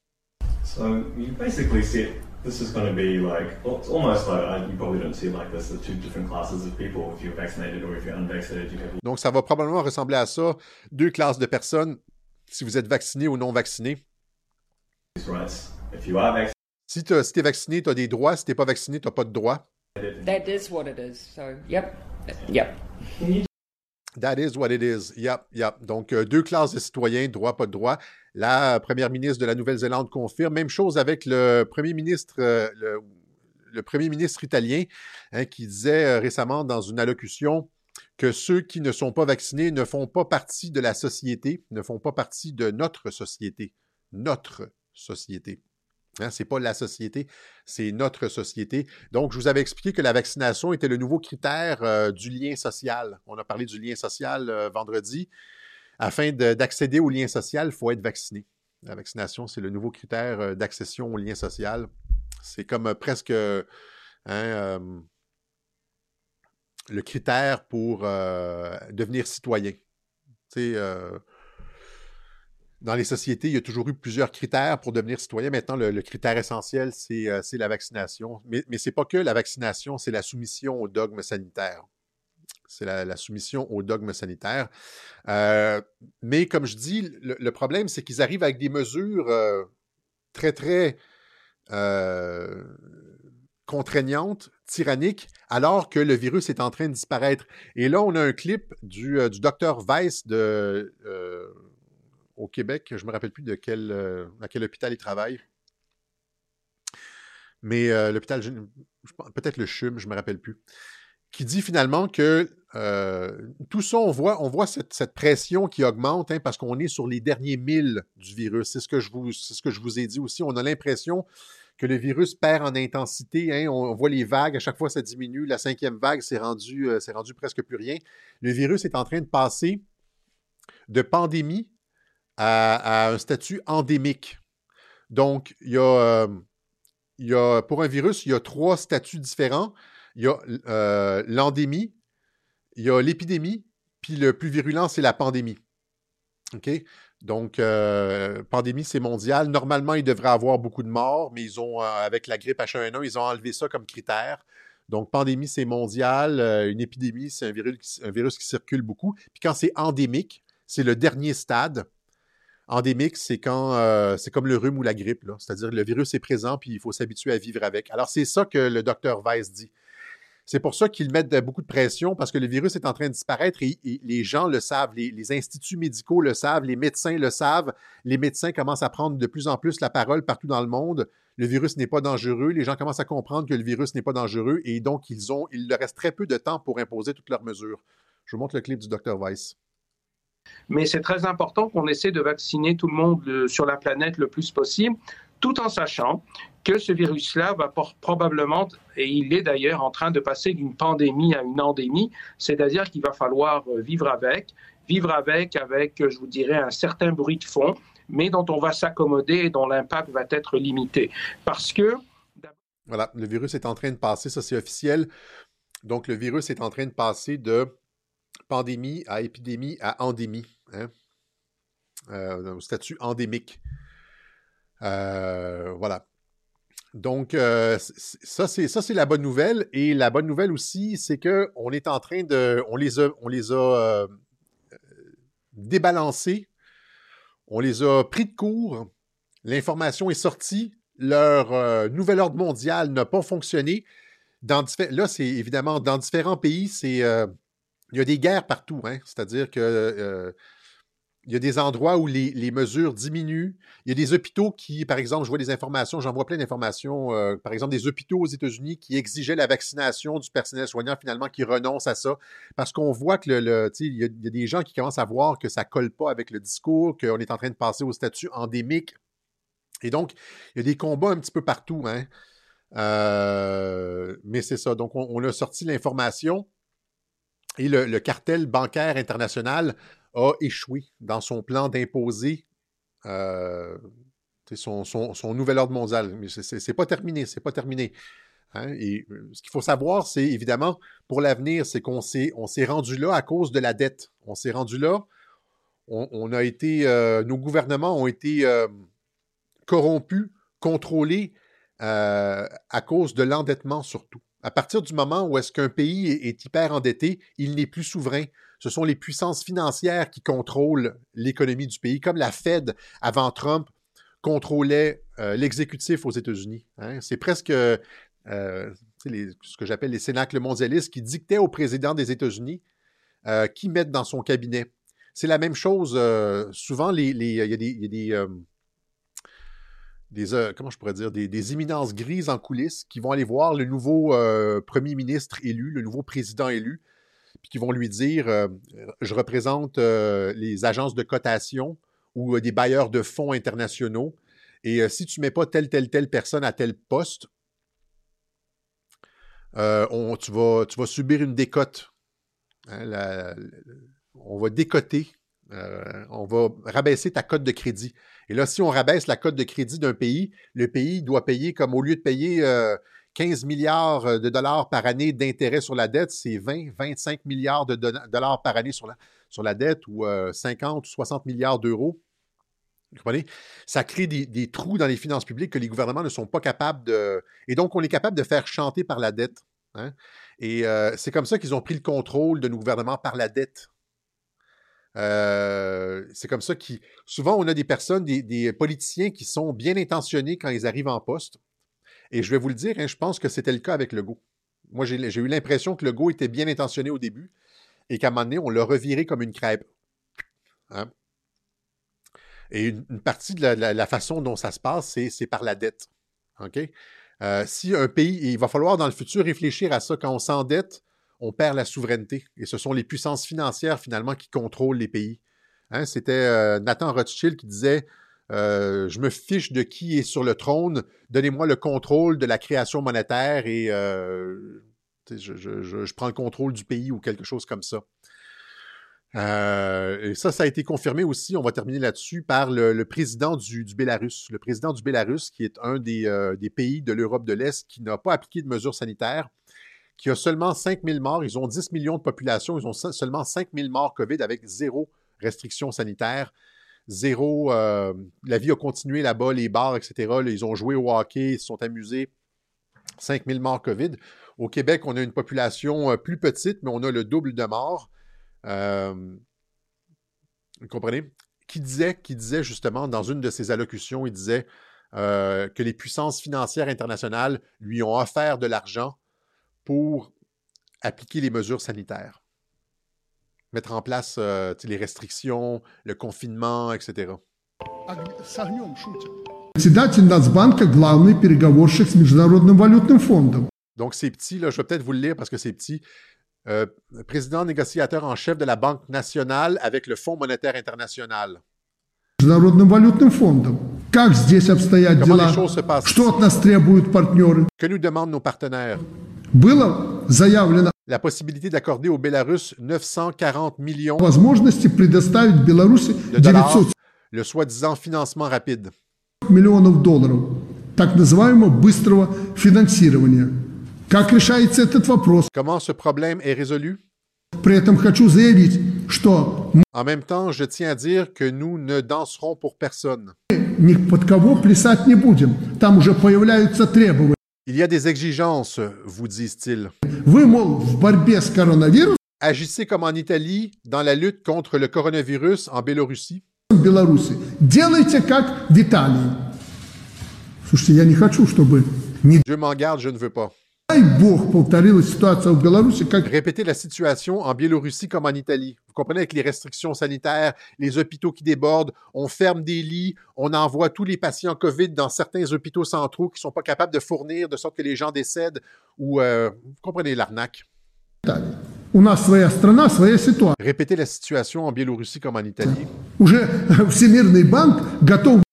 So you basically said this is going to be like it's almost like you probably don't see it like this. The two different classes of people if you're vaccinated or if you're unvaccinated. You have... Donc ça va probablement ressembler à ça, deux classes de personnes si vous êtes vacciné ou non vacciné. Rights. If you are vaccinated. Si tu es vacciné, tu as des droits. Si tu n'es pas vacciné, tu n'as pas de droits. That is what it is. So, yep. Yep. That is what it is. Yep, yep. Donc, euh, deux classes de citoyens, droit, pas de droit. La première ministre de la Nouvelle-Zélande confirme. Même chose avec le premier ministre, euh, le, premier ministre italien, hein, qui disait euh, récemment dans une allocution que ceux qui ne sont pas vaccinés ne font pas partie de la société, ne font pas partie de notre société. notre société. Ce n'est pas la société, c'est notre société. Donc, je vous avais expliqué que la vaccination était le nouveau critère euh, du lien social. On a parlé du lien social euh, vendredi. Afin d'accéder au lien social, il faut être vacciné. La vaccination, c'est le nouveau critère euh, d'accession au lien social. C'est comme presque hein, le critère pour devenir citoyen. Tu sais, dans les sociétés, il y a toujours eu plusieurs critères pour devenir citoyen. Maintenant, le, critère essentiel, euh, c'est la vaccination. Mais, mais ce n'est pas que la vaccination, c'est la soumission au dogme sanitaire. C'est la, soumission au dogme sanitaire. Euh, mais comme je dis, le, problème, c'est qu'ils arrivent avec des mesures euh, très, très contraignantes, tyranniques, alors que le virus est en train de disparaître. Et là, on a un clip du, du docteur Weiss de au Québec. Je ne me rappelle plus de quel, euh, à quel hôpital il travaille. Mais euh, l'hôpital, peut-être le CHUM, je ne me rappelle plus, qui dit finalement que euh, tout ça, on voit, on voit cette, pression qui augmente hein, parce qu'on est sur les derniers milles du virus. C'est ce, que je vous, ce que je vous ai dit aussi. On a l'impression que le virus perd en intensité. Hein. On, voit les vagues, à chaque fois ça diminue. La cinquième vague, c'est rendu, rendu presque plus rien. Le virus est en train de passer de pandémie à, un statut endémique. Donc, il y, a, euh, il y a, pour un virus, il y a trois statuts différents. Il y a euh, l'endémie, il y a l'épidémie, puis le plus virulent, c'est la pandémie. OK? Donc, euh, pandémie, c'est mondial. Normalement, il devrait avoir beaucoup de morts, mais ils ont, avec la grippe H1N1, ils ont enlevé ça comme critère. Donc, pandémie, c'est mondial. une épidémie, c'est un virus, un virus qui circule beaucoup. Puis quand c'est endémique, c'est le dernier stade. Endémique, c'est quand euh, c'est comme le rhume ou la grippe, c'est-à-dire le virus est présent puis il faut s'habituer à vivre avec. Alors c'est ça que le docteur Weiss dit. C'est pour ça qu'ils mettent beaucoup de pression parce que le virus est en train de disparaître et, les gens le savent, les, instituts médicaux le savent, les médecins le savent, les médecins commencent à prendre de plus en plus la parole partout dans le monde. Le virus n'est pas dangereux, les gens commencent à comprendre que le virus n'est pas dangereux et donc ils ont, il leur reste très peu de temps pour imposer toutes leurs mesures. Je vous montre le clip du docteur Weiss. Mais c'est très important qu'on essaie de vacciner tout le monde sur la planète le plus possible, tout en sachant que ce virus-là va probablement, et il est d'ailleurs en train de passer d'une pandémie à une endémie, c'est-à-dire qu'il va falloir euh, vivre avec, vivre avec, avec, je vous dirais, un certain bruit de fond, mais dont on va s'accommoder et dont l'impact va être limité. Parce que... Voilà, le virus est en train de passer, ça c'est officiel. Donc le virus est en train de passer de pandémie à épidémie à endémie, hein? euh, statut endémique. Euh, voilà. Donc, euh, ça, c'est la bonne nouvelle. Et la bonne nouvelle aussi, c'est qu'on est en train de. On les a, a débalancés. On les a pris de court. L'information est sortie. Leur nouvel ordre mondial n'a pas fonctionné. Dans, là, c'est évidemment dans différents pays, c'est il y a des guerres partout, hein? c'est-à-dire que euh, il y a des endroits où les, mesures diminuent. Il y a des hôpitaux qui, par exemple, je vois des informations, j'en vois plein d'informations, euh, par exemple, des hôpitaux aux États-Unis qui exigeaient la vaccination du personnel soignant, finalement, qui renoncent à ça. Parce qu'on voit que le, il, y a, il y, a, des gens qui commencent à voir que ça ne colle pas avec le discours, qu'on est en train de passer au statut endémique. Et donc, il y a des combats un petit peu partout. Hein? Euh, mais c'est ça. Donc, on a sorti l'information. Et le, cartel bancaire international a échoué dans son plan d'imposer euh, son, nouvel ordre mondial. Mais c'est pas terminé, c'est pas terminé. Hein. Et euh, ce qu'il faut savoir, c'est évidemment, pour l'avenir, c'est qu'on s'est rendu là à cause de la dette. On s'est rendu là, on, a été, euh, nos gouvernements ont été corrompus, contrôlés à cause de l'endettement surtout. À partir du moment où est-ce qu'un pays est hyper endetté, il n'est plus souverain. Ce sont les puissances financières qui contrôlent l'économie du pays, comme la Fed avant Trump contrôlait euh, l'exécutif aux États-Unis. Hein. C'est presque euh, ce que j'appelle les cénacles mondialistes qui dictaient au président des États-Unis euh, qui mettent dans son cabinet. C'est la même chose. souvent, il y a des, euh, des, éminences grises en coulisses qui vont aller voir le nouveau euh, premier ministre élu, le nouveau président élu, puis qui vont lui dire euh, Je représente les agences de cotation ou des bailleurs de fonds internationaux. Et si tu ne mets pas telle, telle, telle personne à tel poste, on, tu, vas, tu vas subir une décote. Hein, on va décoter, on va rabaisser ta cote de crédit. Et là, si on rabaisse la cote de crédit d'un pays, le pays doit payer comme au lieu de payer 15 milliards euh, de dollars par année d'intérêt sur la dette, c'est 20, 25 milliards de dollars par année sur la, dette ou 50 euh, ou 60 milliards d'euros. Vous comprenez? Ça crée des, trous dans les finances publiques que les gouvernements ne sont pas capables de. Et donc, on est capable de faire chanter par la dette. Hein. Et euh, c'est comme ça qu'ils ont pris le contrôle de nos gouvernements par la dette. C'est comme ça qu'ils. Souvent, on a des personnes, des, des, politiciens qui sont bien intentionnés quand ils arrivent en poste, et je vais vous le dire, hein, je pense que c'était le cas avec Legault. Moi, j'ai eu l'impression que Legault était bien intentionné au début et qu'à un moment donné, on l'a reviré comme une crêpe. Hein. Et une, partie de la, façon dont ça se passe, c'est par la dette. OK? Euh, si un pays, il va falloir dans le futur réfléchir à ça, quand on s'endette, on perd la souveraineté. Et ce sont les puissances financières, finalement, qui contrôlent les pays. Hein, c'était euh, Nathan Rothschild qui disait euh, je me fiche de qui est sur le trône. Donnez-moi le contrôle de la création monétaire et euh, je, prends le contrôle du pays ou quelque chose comme ça. Et ça, ça a été confirmé aussi, on va terminer là-dessus, par le, président du, Bélarus. Le président du Bélarus, qui est un des pays de l'Europe de l'Est qui n'a pas appliqué de mesures sanitaires, qui a seulement 5000 morts. Ils ont 10 millions de population, ils ont seulement 5000 morts COVID avec zéro restriction sanitaire zéro. Euh, la vie a continué là-bas, les bars, etc. ils ont joué au hockey, ils se sont amusés. 5000 morts COVID. Au Québec, on a une population euh, plus petite, mais on a le double de morts. Euh, vous comprenez? Qui disait, qui disait justement dans une de ses allocutions, il disait que les puissances financières internationales lui ont offert de l'argent pour appliquer les mesures sanitaires mettre en place euh, les restrictions, le confinement, etc. Donc c'est petit, là, je vais peut-être vous le lire parce que c'est petit. Euh, président négociateur en chef de la Banque nationale avec le Fonds monétaire international. Comment les choses se passent? Que nous demandent nos partenaires? La possibilité d'accorder au Bélarus 940 millions de dollars, le soi-disant financement rapide. Comment ce problème est résolu? En même temps, je tiens à dire que nous ne danserons pour personne. Il y a des exigences, vous disent-ils. Agissez comme en Italie dans la lutte contre le coronavirus en Biélorussie. Dieu m'en garde, je ne veux pas. Répéter la situation en Biélorussie comme en Italie. Vous comprenez, avec les restrictions sanitaires, les hôpitaux qui débordent, on ferme des lits, on envoie tous les patients COVID dans certains hôpitaux centraux qui ne sont pas capables de fournir, de sorte que les gens décèdent, ou euh, vous comprenez l'arnaque. Répéter la situation en Biélorussie comme en Italie.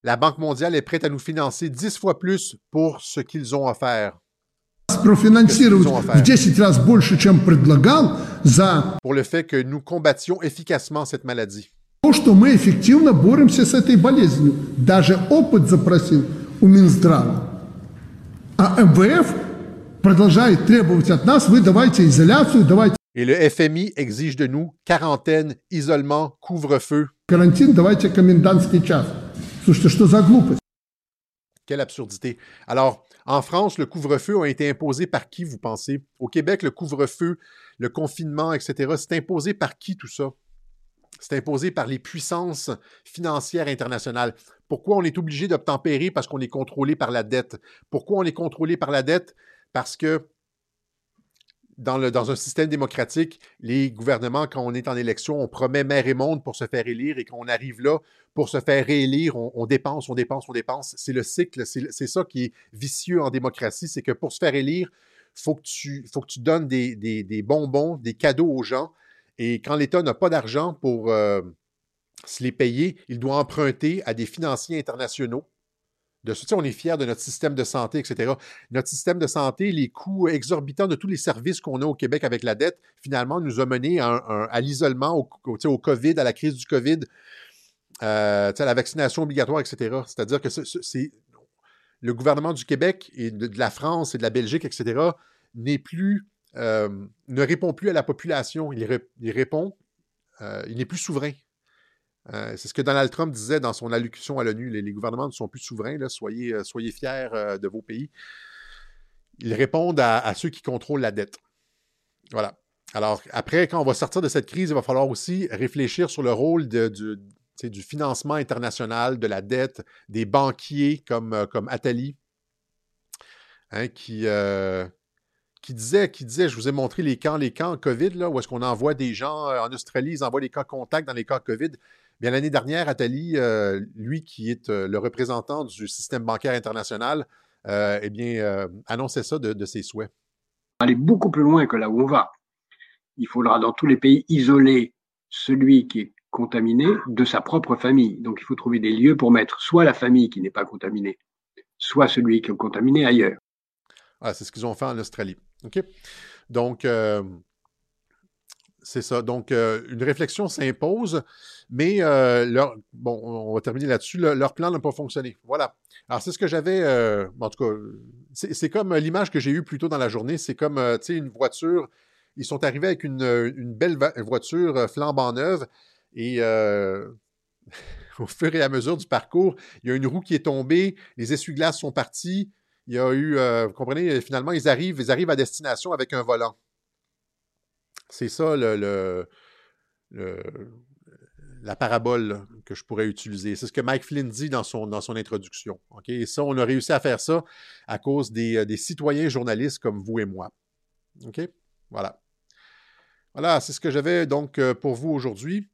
La Banque mondiale est prête à nous financer dix fois plus pour ce qu'ils ont offert Pour le fait que nous combattions efficacement cette maladie. что мы эффективно боремся с этой болезнью. Даже опыт запросил у Минздрава. А МВФ продолжает требовать от нас, вы давайте изоляцию, давайте... Et le FMI exige de nous quarantaine, isolement, couvre-feu. Карантин, давайте комендантский час. Слушайте, что за глупость? Quelle absurdité. Alors, en France, le couvre-feu a été imposé par qui, vous pensez? Au Québec, le couvre-feu, le confinement, etc., c'est imposé par qui tout ça? C'est imposé par les puissances financières internationales. Pourquoi on est obligé d'obtempérer? Parce qu'on est contrôlé par la dette? Pourquoi on est contrôlé par la dette? Parce que dans, un système démocratique, les gouvernements, quand on est en élection, on promet mer et monde pour se faire élire et quand on arrive là, pour se faire réélire, on, dépense, on dépense, on dépense. C'est le cycle, c'est ça qui est vicieux en démocratie, c'est que pour se faire élire, faut, que tu, faut que tu donnes des, bonbons, des cadeaux aux gens. Et quand l'État n'a pas d'argent pour, euh, s'il est payé, il doit emprunter à des financiers internationaux. On est fiers de notre système de santé, etc. Notre système de santé, les coûts exorbitants de tous les services qu'on a au Québec avec la dette, finalement, nous a mené à, l'isolement, au, COVID, à la crise du COVID, euh, à la vaccination obligatoire, etc. C'est-à-dire que c'est le gouvernement du Québec et de, la France et de la Belgique, etc., n'est plus, euh, ne répond plus à la population. Il, répond, euh, il n'est plus souverain. Euh, c'est ce que Donald Trump disait dans son allocution à l'ONU. Les, gouvernements ne sont plus souverains. soyez, soyez fiers de vos pays. Ils répondent à, ceux qui contrôlent la dette. Voilà. Alors, après, quand on va sortir de cette crise, il va falloir aussi réfléchir sur le rôle du financement international, de la dette, des banquiers comme, euh, Attali, hein, qui, euh, disait, qui disait, je vous ai montré les camps, les camps COVID, où est-ce qu'on envoie des gens euh, en Australie, ils envoient les cas contacts dans les cas COVID. Bien, l'année dernière, Attali, lui qui est le représentant du système bancaire international, eh bien, annonçait ça de, de ses souhaits. Aller beaucoup plus loin que là où on va. Il faudra dans tous les pays isoler celui qui est contaminé de sa propre famille. Donc il faut trouver des lieux pour mettre soit la famille qui n'est pas contaminée, soit celui qui est contaminé ailleurs. Ah, c'est ce qu'ils ont fait en Australie. OK. Donc, euh, c'est ça. Donc, euh, une réflexion s'impose, mais euh, leur, bon, on va terminer là-dessus. leur plan n'a pas fonctionné. Voilà. Alors, c'est ce que j'avais. en tout cas, c'est comme l'image que j'ai eue plus tôt dans la journée. C'est comme, tu sais, une voiture. Ils sont arrivés avec une, belle voiture flambant neuve et euh, au fur et à mesure du parcours, il y a une roue qui est tombée, les essuie-glaces sont partis. Il y a eu, euh, vous comprenez, finalement, ils arrivent, ils arrivent à destination avec un volant. C'est ça le, la parabole que je pourrais utiliser. C'est ce que Mike Flynn dit dans son, introduction. Et ça, on a réussi à faire ça à cause des, euh, des citoyens journalistes comme vous et moi. OK? Voilà. Voilà, c'est ce que j'avais donc pour vous aujourd'hui.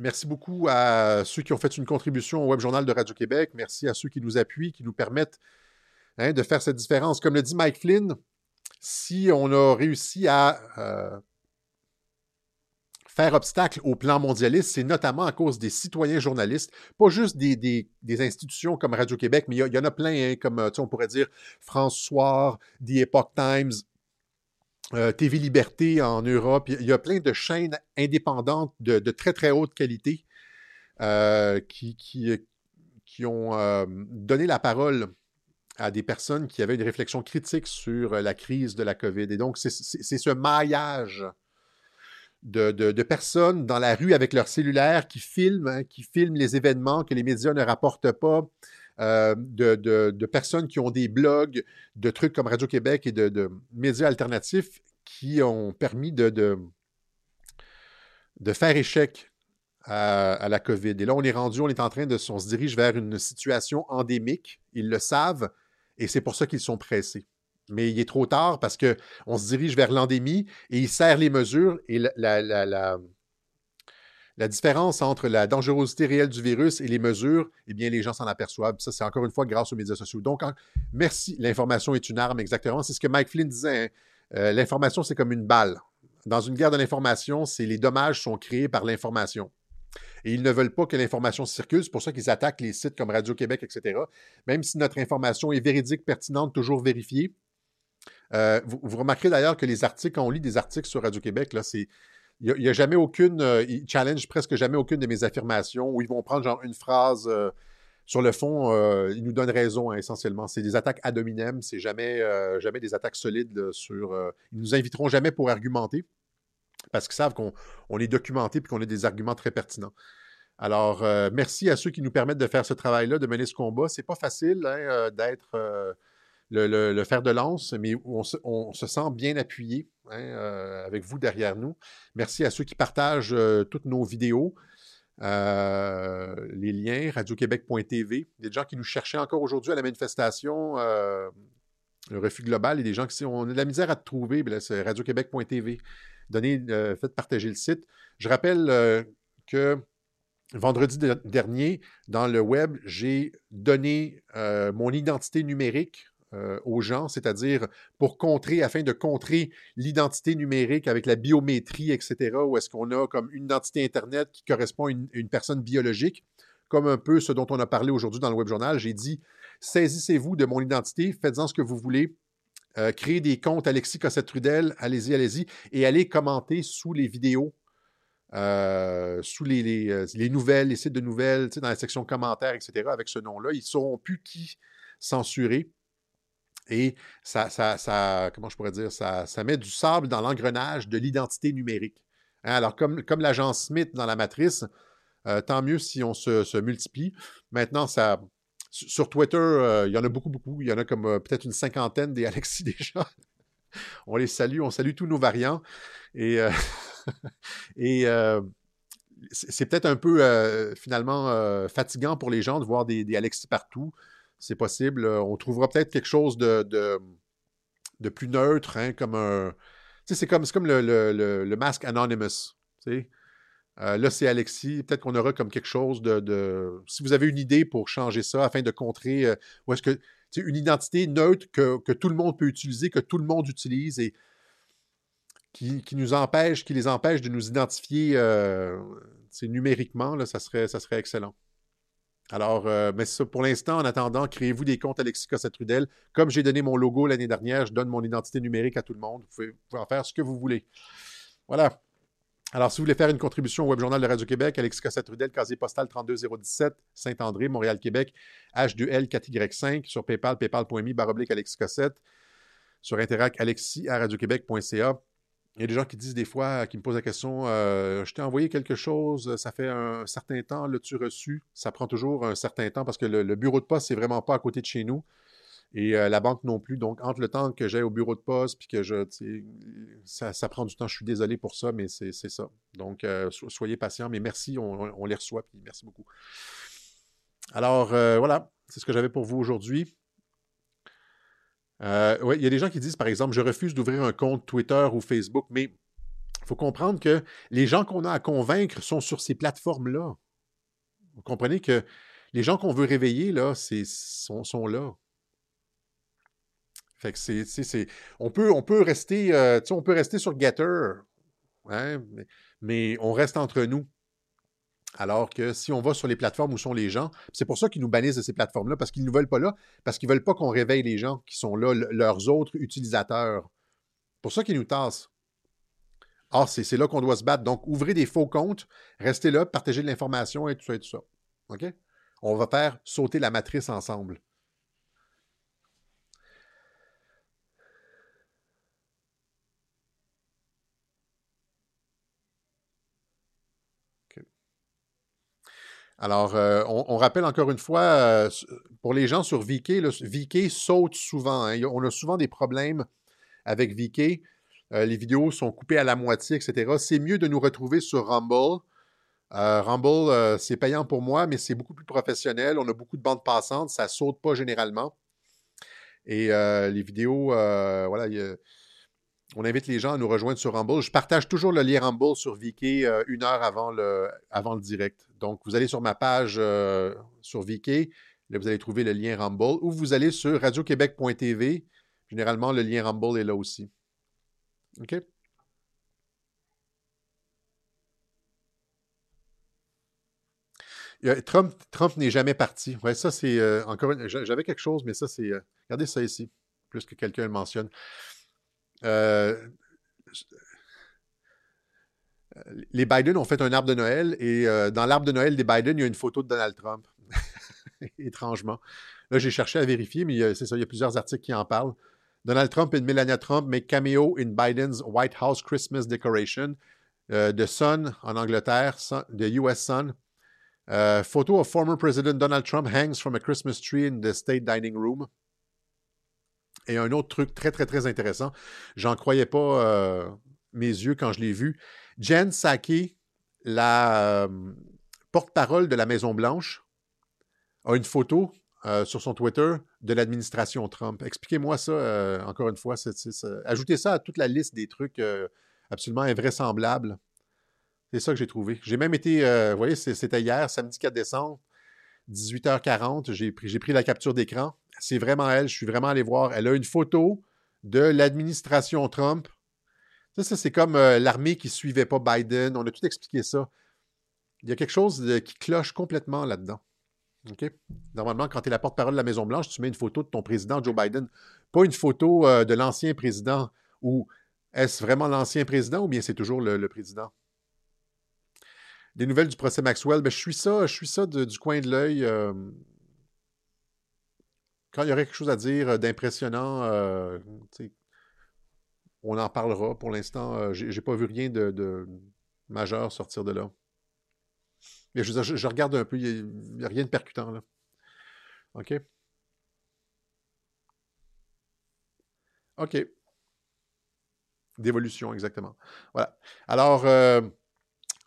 Merci beaucoup à ceux qui ont fait une contribution au Web Journal de Radio-Québec. Merci à ceux qui nous appuient, qui nous permettent hein, de faire cette différence. Comme le dit Mike Flynn, si on a réussi à euh, faire obstacle au plan mondialiste, c'est notamment à cause des citoyens journalistes, pas juste des, institutions comme Radio-Québec, mais il y, en a plein, hein, comme on pourrait dire France Soir, The Epoch Times, euh, TV Liberté en Europe. Il y a plein de chaînes indépendantes de, très, très haute qualité euh, qui, qui, ont euh, donné la parole à des personnes qui avaient une réflexion critique sur la crise de la COVID. Et donc, c'est ce maillage de, personnes dans la rue avec leur cellulaire qui filment, hein, qui filment les événements que les médias ne rapportent pas, euh, de, personnes qui ont des blogs, de trucs comme Radio-Québec et de, médias alternatifs qui ont permis de, faire échec à, la COVID. Et là, on est rendu, on est en train de, on se dirige vers une situation endémique. Ils le savent et c'est pour ça qu'ils sont pressés. Mais il est trop tard parce qu'on se dirige vers l'endémie et ils serrent les mesures et la, la la différence entre la dangerosité réelle du virus et les mesures, eh bien, les gens s'en aperçoivent. Ça, c'est encore une fois grâce aux médias sociaux. Donc, merci. L'information est une arme, exactement. C'est ce que Mike Flynn disait. Hein. Euh, l'information, c'est comme une balle. Dans une guerre de l'information, c'est les dommages sont créés par l'information. Et ils ne veulent pas que l'information circule. C'est pour ça qu'ils attaquent les sites comme Radio-Québec, etc. Même si notre information est véridique, pertinente, toujours vérifiée. Euh, vous, remarquerez d'ailleurs que les articles, quand on lit des articles sur Radio-Québec, là, c'est il n'y a, jamais aucune, euh, ils challenge presque jamais aucune de mes affirmations où ils vont prendre genre une phrase. Euh, sur le fond, euh, ils nous donnent raison hein, essentiellement. C'est des attaques ad hominem, c'est jamais, jamais des attaques solides sur. ils nous inviteront jamais pour argumenter parce qu'ils savent qu'on est documenté et qu'on a des arguments très pertinents. Alors, merci à ceux qui nous permettent de faire ce travail-là, de mener ce combat. C'est pas facile hein, d'être le, fer de lance, mais on se, sent bien appuyé hein, euh, avec vous derrière nous. Merci à ceux qui partagent euh, toutes nos vidéos. Euh, les liens, radioquebec.tv. Des gens qui nous cherchaient encore aujourd'hui à la manifestation, le refus global, et des gens qui on a de la misère à te trouver, ben c'est radioquebec.tv. Donnez, faites partager le site. Je rappelle que vendredi dernier, dans le web, j'ai donné mon identité numérique euh, aux gens, c'est-à-dire pour contrer, afin de contrer l'identité numérique avec la biométrie, etc., où est-ce qu'on a comme une identité Internet qui correspond à une, personne biologique, comme un peu ce dont on a parlé aujourd'hui dans le web journal. J'ai dit, saisissez-vous de mon identité, faites-en ce que vous voulez, euh, créez des comptes Alexis Cossette-Trudel, allez-y, allez-y, et allez commenter sous les vidéos euh, sous les, les, nouvelles, les sites de nouvelles, dans la section commentaires, etc., avec ce nom-là. Ils ne sauront plus qui censurer. Et ça, ça, comment je pourrais dire, ça, ça met du sable dans l'engrenage de l'identité numérique. Hein, alors, comme, comme l'agent Smith dans la matrice, euh, tant mieux si on se, multiplie. Maintenant, sur Twitter, euh, il y en a beaucoup, beaucoup. Il y en a comme euh, peut-être une cinquantaine des Alexis déjà. on les salue, on salue tous nos variants. Et c'est peut-être un peu finalement fatigant pour les gens de voir des Alexis partout. C'est possible. on trouvera peut-être quelque chose de, de, plus neutre, hein, comme un. Tu sais, c'est comme, comme le, le, le, masque Anonymous. Tu sais. là, c'est Alexis. Peut-être qu'on aura comme quelque chose de, de, Si vous avez une idée pour changer ça afin de contrer. ou est-ce que. Une identité neutre que, que, tout le monde peut utiliser, que tout le monde utilise. Et qui, nous empêche, qui les empêche de nous identifier euh, numériquement, là, ça, serait, ça serait excellent. Alors, euh, mais ça, pour l'instant, en attendant, créez-vous des comptes Alexis Cossette-Trudel. Comme j'ai donné mon logo l'année dernière, je donne mon identité numérique à tout le monde. Vous pouvez, en faire ce que vous voulez. Voilà. Alors, si vous voulez faire une contribution au Web Journal de Radio-Québec, Alexis Cossette-Trudel, casier postal 32017, Saint-André, Montréal-Québec, H2L 4Y5, sur PayPal, paypal.me, baroblique Alexis Cossette, sur Interac, alexis à radioquebec.ca. Il y a des gens qui disent des fois, qui me posent la question euh, Je t'ai envoyé quelque chose, ça fait un certain temps, l'as-tu reçu? Ça prend toujours un certain temps parce que le, bureau de poste, c'est vraiment pas à côté de chez nous. Et euh, la banque non plus. Donc, entre le temps que j'ai au bureau de poste puis que je. Ça, prend du temps. Je suis désolé pour ça, mais c'est ça. Donc, euh, soyez patients. Mais merci, on, on, les reçoit. Puis merci beaucoup. Alors, voilà. C'est ce que j'avais pour vous aujourd'hui. Euh, il y a des gens qui disent, par exemple, je refuse d'ouvrir un compte Twitter ou Facebook, mais il faut comprendre que les gens qu'on a à convaincre sont sur ces plateformes-là. Vous comprenez que les gens qu'on veut réveiller, là, sont, sont là. Fait que c'est. On peut, on peut rester. Sur Getter. Hein, mais on reste entre nous. Alors que si on va sur les plateformes où sont les gens, c'est pour ça qu'ils nous bannissent de ces plateformes-là, parce qu'ils ne nous veulent pas là, parce qu'ils ne veulent pas qu'on réveille les gens qui sont là, leurs autres utilisateurs. pour ça qu'ils nous tassent. Or, c'est là qu'on doit se battre. Donc, ouvrez des faux comptes, restez là, partagez de l'information et tout ça et tout ça. OK? On va faire sauter la matrice ensemble. Alors, euh, on, rappelle encore une fois, euh, pour les gens sur VK, VK saute souvent. Hein. On a souvent des problèmes avec VK. Euh, les vidéos sont coupées à la moitié, etc. C'est mieux de nous retrouver sur Rumble. Rumble, c'est payant pour moi, mais c'est beaucoup plus professionnel. On a beaucoup de bandes passantes, ça saute pas généralement. Et les vidéos, voilà, on invite les gens à nous rejoindre sur Rumble. Je partage toujours le lien Rumble sur euh, une heure le, avant le direct. Donc, vous allez sur ma page euh, sur VK, là, vous allez trouver le lien Rumble, ou vous allez sur radioquebec.tv. Généralement, le lien Rumble est là aussi. OK? Trump, n'est jamais parti. Ouais, ça, c'est euh, encore. J'avais quelque chose, mais ça, c'est. regardez ça ici, plus que quelqu'un le mentionne. Euh, les Biden ont fait un arbre de Noël et euh, dans l'arbre de Noël des Biden, il y a une photo de Donald Trump. Étrangement. Là, j'ai cherché à vérifier, mais c'est ça, il y a plusieurs articles qui en parlent. Donald Trump et Melania Trump make cameo in Biden's White House Christmas decoration. Euh, the Sun en Angleterre, the US Sun. photo of former President Donald Trump hangs from a Christmas tree in the state dining room. Et un autre truc très, très, très intéressant, j'en croyais pas euh, mes yeux quand je l'ai vu. Jen Psaki, la euh, porte-parole de la Maison-Blanche, a une photo euh, sur son Twitter de l'administration Trump. Expliquez-moi ça, encore une fois. ajoutez ça à toute la liste des trucs absolument invraisemblables. C'est ça que j'ai trouvé. J'ai même été, vous voyez, c'était hier, samedi 4 décembre. 18h40, j'ai pris la capture d'écran. C'est vraiment elle, je suis vraiment allé voir. Elle a une photo de l'administration Trump. Ça, ça c'est comme euh, l'armée qui ne suivait pas Biden. On a tout expliqué ça. Il y a quelque chose qui cloche complètement là-dedans. Normalement, quand tu es la porte-parole de la Maison-Blanche, tu mets une photo de ton président Joe Biden, pas une photo euh, de l'ancien président. Ou est-ce vraiment l'ancien président ou bien c'est toujours le, président? Des nouvelles du procès Maxwell, ben, je suis ça, je suis ça du coin de l'œil. Euh, quand il y aurait quelque chose à dire euh, d'impressionnant, on en parlera. Pour l'instant, j'ai pas vu rien de majeur sortir de là je, regarde un peu, il n'y a, rien de percutant là. OK? OK. D'évolution, exactement. Voilà. Alors, euh,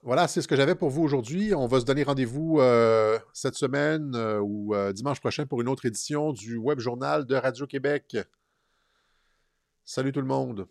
voilà, c'est ce que j'avais pour vous aujourd'hui. On va se donner rendez-vous euh, cette semaine euh, ou dimanche prochain pour une autre édition du Web Journal de Radio-Québec. Salut tout le monde.